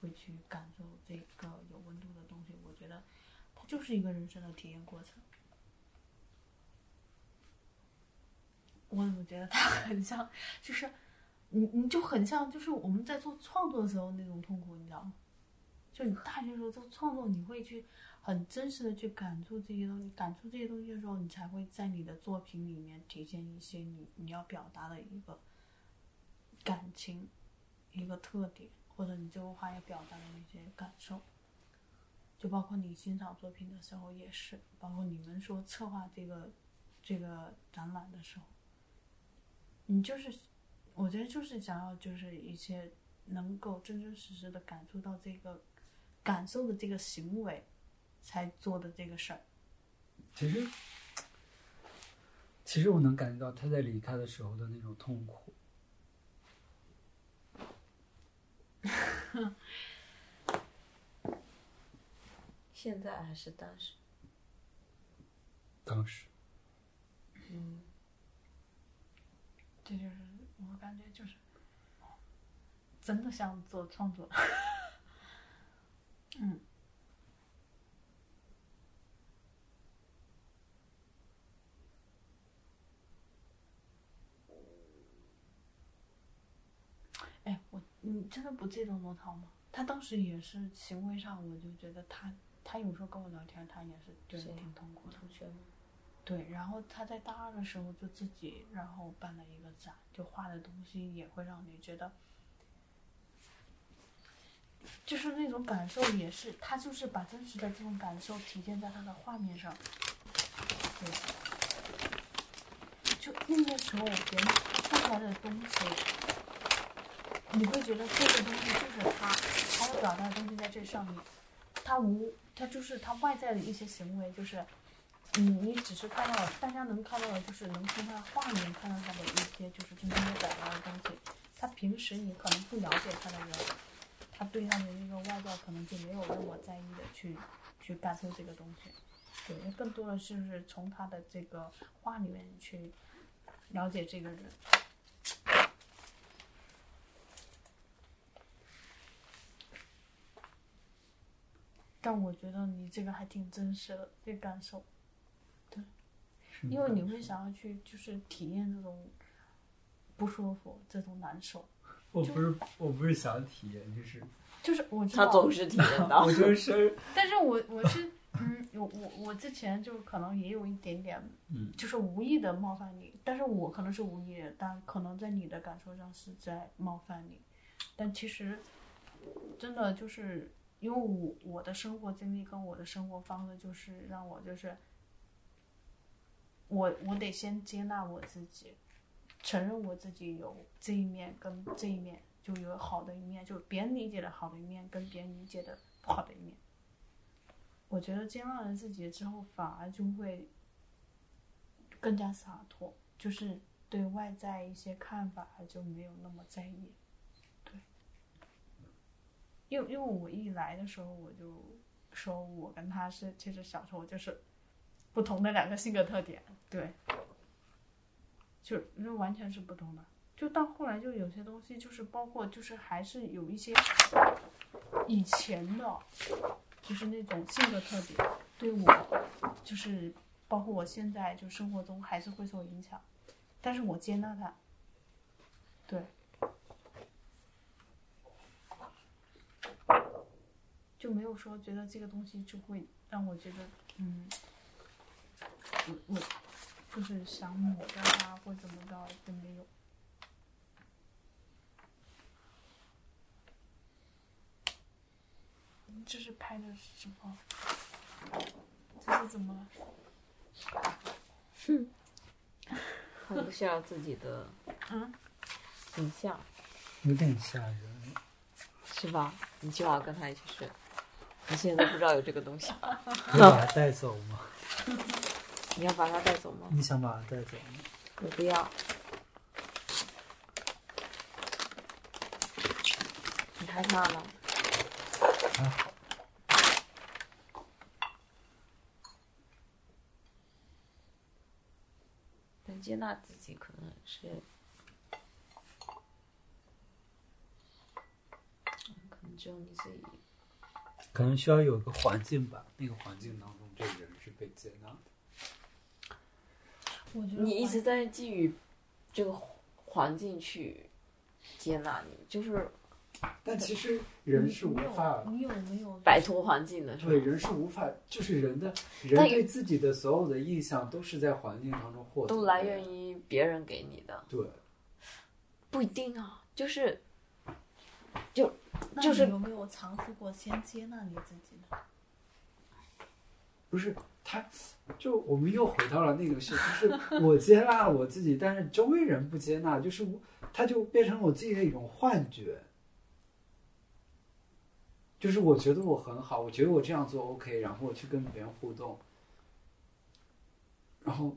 会去感受这个有温度的东西。我觉得它就是一个人生的体验过程。我怎么觉得它很像，就是。你你就很像，就是我们在做创作的时候那种痛苦，你知道吗？就你大学时候做创作，你会去很真实的去感触这些东西，感触这些东西的时候，你才会在你的作品里面体现一些你你要表达的一个感情，一个特点，或者你这幅画要表达的那些感受。就包括你欣赏作品的时候也是，包括你们说策划这个这个展览的时候，你就是。我觉得就是想要，就是一些能够真真实实的感受到这个感受的这个行为，才做的这个事儿。其实，其实我能感觉到他在离开的时候的那种痛苦。现在还是当时？当时。嗯。这就是。我感觉就是，真的想做创作。嗯。哎，我你真的不记得罗涛吗？他当时也是行为上，我就觉得他，他有时候跟我聊天，他也是觉得挺痛苦的。同学吗？对，然后他在大二的时候就自己，然后办了一个展，就画的东西也会让你觉得，就是那种感受也是，他就是把真实的这种感受体现在他的画面上。对，就那个时候别人画出来的东西，你会觉得这个东西就是他，他要表达的东西在这上面，他无，他就是他外在的一些行为就是。你你只是看到大家能看到的，就是能从他画里面看到他的一些就是真正的表达的东西。他平时你可能不了解他的人，他对他的那个外在可能就没有那么在意的去去感受这个东西。对，更多的就是从他的这个画里面去了解这个人。但我觉得你这个还挺真实的，这感受，因为你会想要去就是体验这种不舒服、这种难受。我不是我不是想体验，就是就是我知他道，总是体验到 我。就是但是我我是嗯，我我我之前就可能也有一点点，嗯就是无意的冒犯你，但是我可能是无意的，但可能在你的感受上是在冒犯你，但其实真的就是因为我我的生活经历跟我的生活方式，就是让我就是我我得先接纳我自己，承认我自己有这一面跟这一面，就有好的一面，就别人理解的好的一面跟别人理解的不好的一面。我觉得接纳了自己之后，反而就会更加洒脱，就是对外在一些看法就没有那么在意。对，因为因为我一来的时候我就说我跟他是其实小时候就是不同的两个性格特点，对，就那完全是不同的。就到后来，就有些东西，就是包括，就是还是有一些以前的，就是那种性格特点，对我，就是包括我现在就生活中还是会受影响，但是我接纳它，对，就没有说觉得这个东西就会让我觉得，嗯，我我就是想抹掉它或怎么着就没有。这是拍的什么？这是怎么了？放不下自己的嗯形象，有点吓人。是吧？你今晚跟他一起睡，你现在都不知道有这个东西，你把它带走吗？你要把他带走吗？你想把它带走吗？我不要。你害怕吗？还好。但接纳自己可能是，可能只有你自己。可能需要有个环境吧，那个环境当中，这个人是被接纳的。我觉得你一直在基于这个环境去接纳你，就是但其实人是无你有法你有没有摆脱环境的，对，人是无法，就是人的人对自己的所有的印象都是在环境当中获得，都来源于别人给你的，对，不一定啊，就是就就是有没有尝试过先接纳你自己呢？不是他，就我们又回到了那个事，就是我接纳了我自己，但是周围人不接纳，就是我，他就变成我自己的一种幻觉。就是我觉得我很好，我觉得我这样做 OK，然后我去跟别人互动，然后，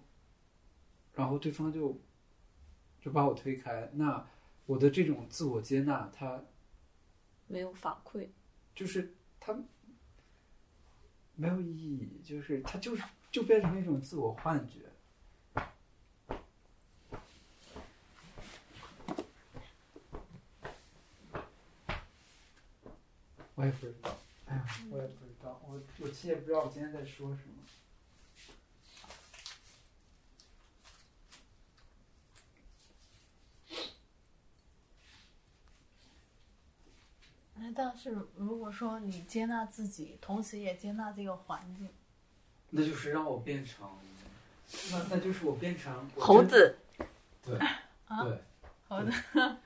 然后对方就就把我推开，那我的这种自我接纳，他没有反馈。就是它没有意义，就是它就是就变成一种自我幻觉。我也不知道，哎呀，我也不知道，我我其实也不知道我今天在说什么。哎，但是如果说你接纳自己，同时也接纳这个环境，那就是让我变成，那那就是我变成我，猴子，对，啊对，猴子，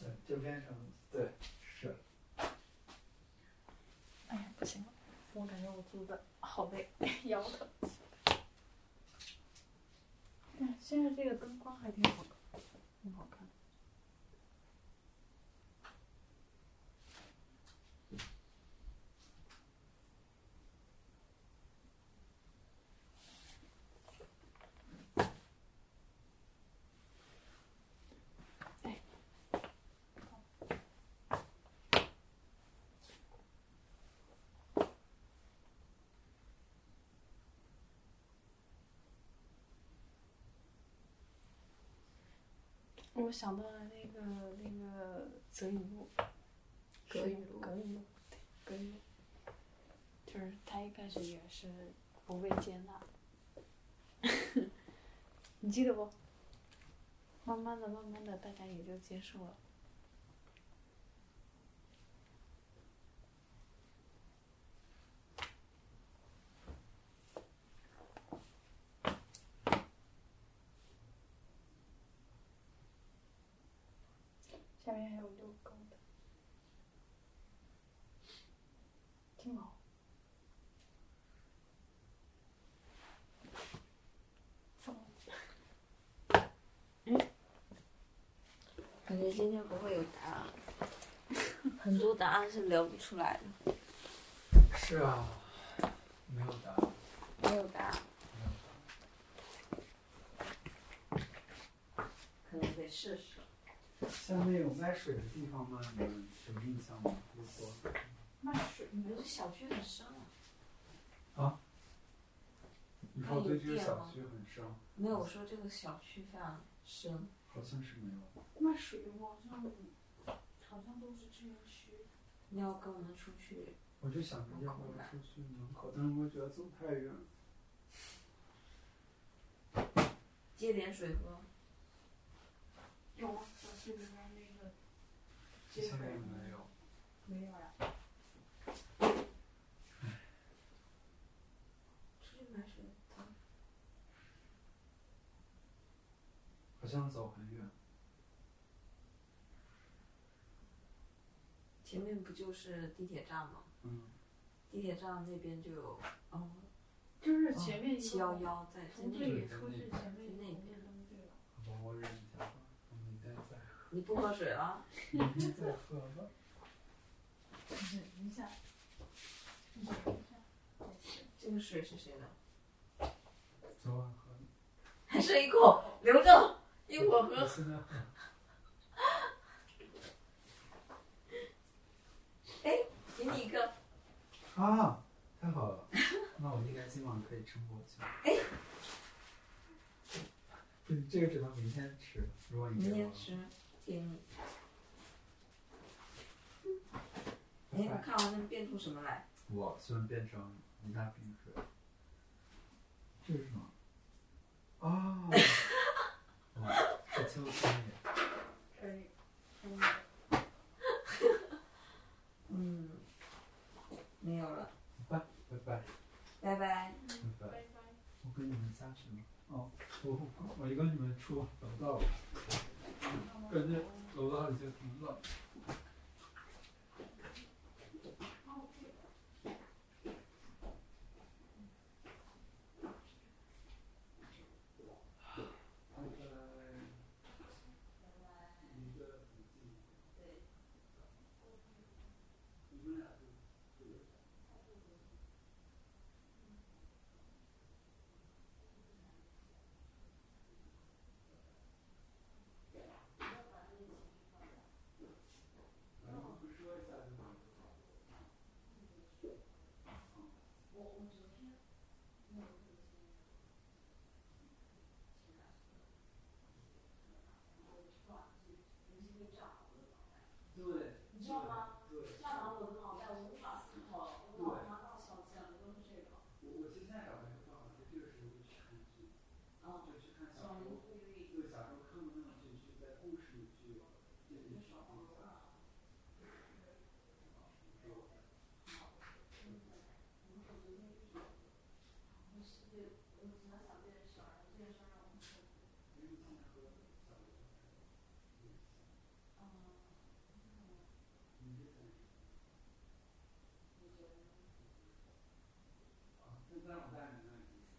对，就变成对，是。哎呀，不行了，我感觉我坐的好累，腰疼。嗯，现在这个灯光还挺好的，挺好看。我想到了那个那个泽雨露，葛雨露葛雨露，对，葛雨露，就是他一开始也是不被接纳，你记得不？慢慢的，慢慢的，大家也就接受了。下面还有遛狗的，金毛。怎么？感觉今天不会有答案，很多答案是聊不出来的，是啊，没有答案，没有答案，没有答案。可能得试试。下面有卖水的地方吗？你们有印象吗？如果卖水，你们这小区很深啊。啊你说对这个小区很深，没有，我说这个小区非常深。好像是没有。卖水我好像好像都是这个区。你要跟我们出去，我就想着要不要出去门口，但是我觉得走太远。接点水喝。有吗？小区里面那个接现在水没有。没有呀？出去买水汤。好像走很远。前面不就是地铁站吗？嗯。地铁站那边就有，哦，就是前面七幺幺在在从。这里出去前面那。你不喝水了？明天再喝吧。忍一下，忍一下，这个水是谁的？昨晚喝的。还剩一口，留着，一会儿喝。现在喝。给你一个。啊，太好了，那我应该今晚可以撑过去。哎。这个只能明天吃，如果你。明天吃，给你。哎，我看我能变出什么来？我喜欢变成一大瓶水。这是什么？啊！哇，是秋天耶。可以，嗯，嗯，没有了，拜拜拜拜拜。拜拜。拜。我跟你们下去吗？哦，我我一跟你们出楼道了，感觉楼道里就挺冷。拜拜。一个附近。你们俩就就有然后不说一下就好了。对。你知道吗？对。下把我的脑袋无法思考，我脑瓜大小想的都是这个。我我其实现在找一个办法，就这个时候就去看剧，啊，就去看小小说人。物寓对，小时候看的那种剧，去在故事里去进行去放下。啊，那那我带你那里意思。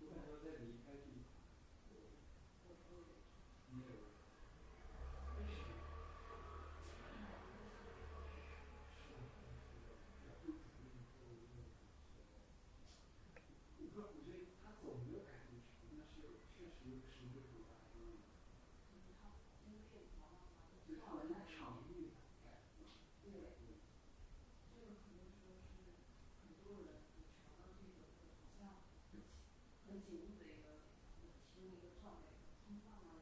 我感觉我在离开地方。你也有。我不，我觉得他走没有改变长，但是确实是一个很大的。大文大章的，对，这个可能说是很多人查到这个，好像很进步的一个，提升一个状态的，冲啊。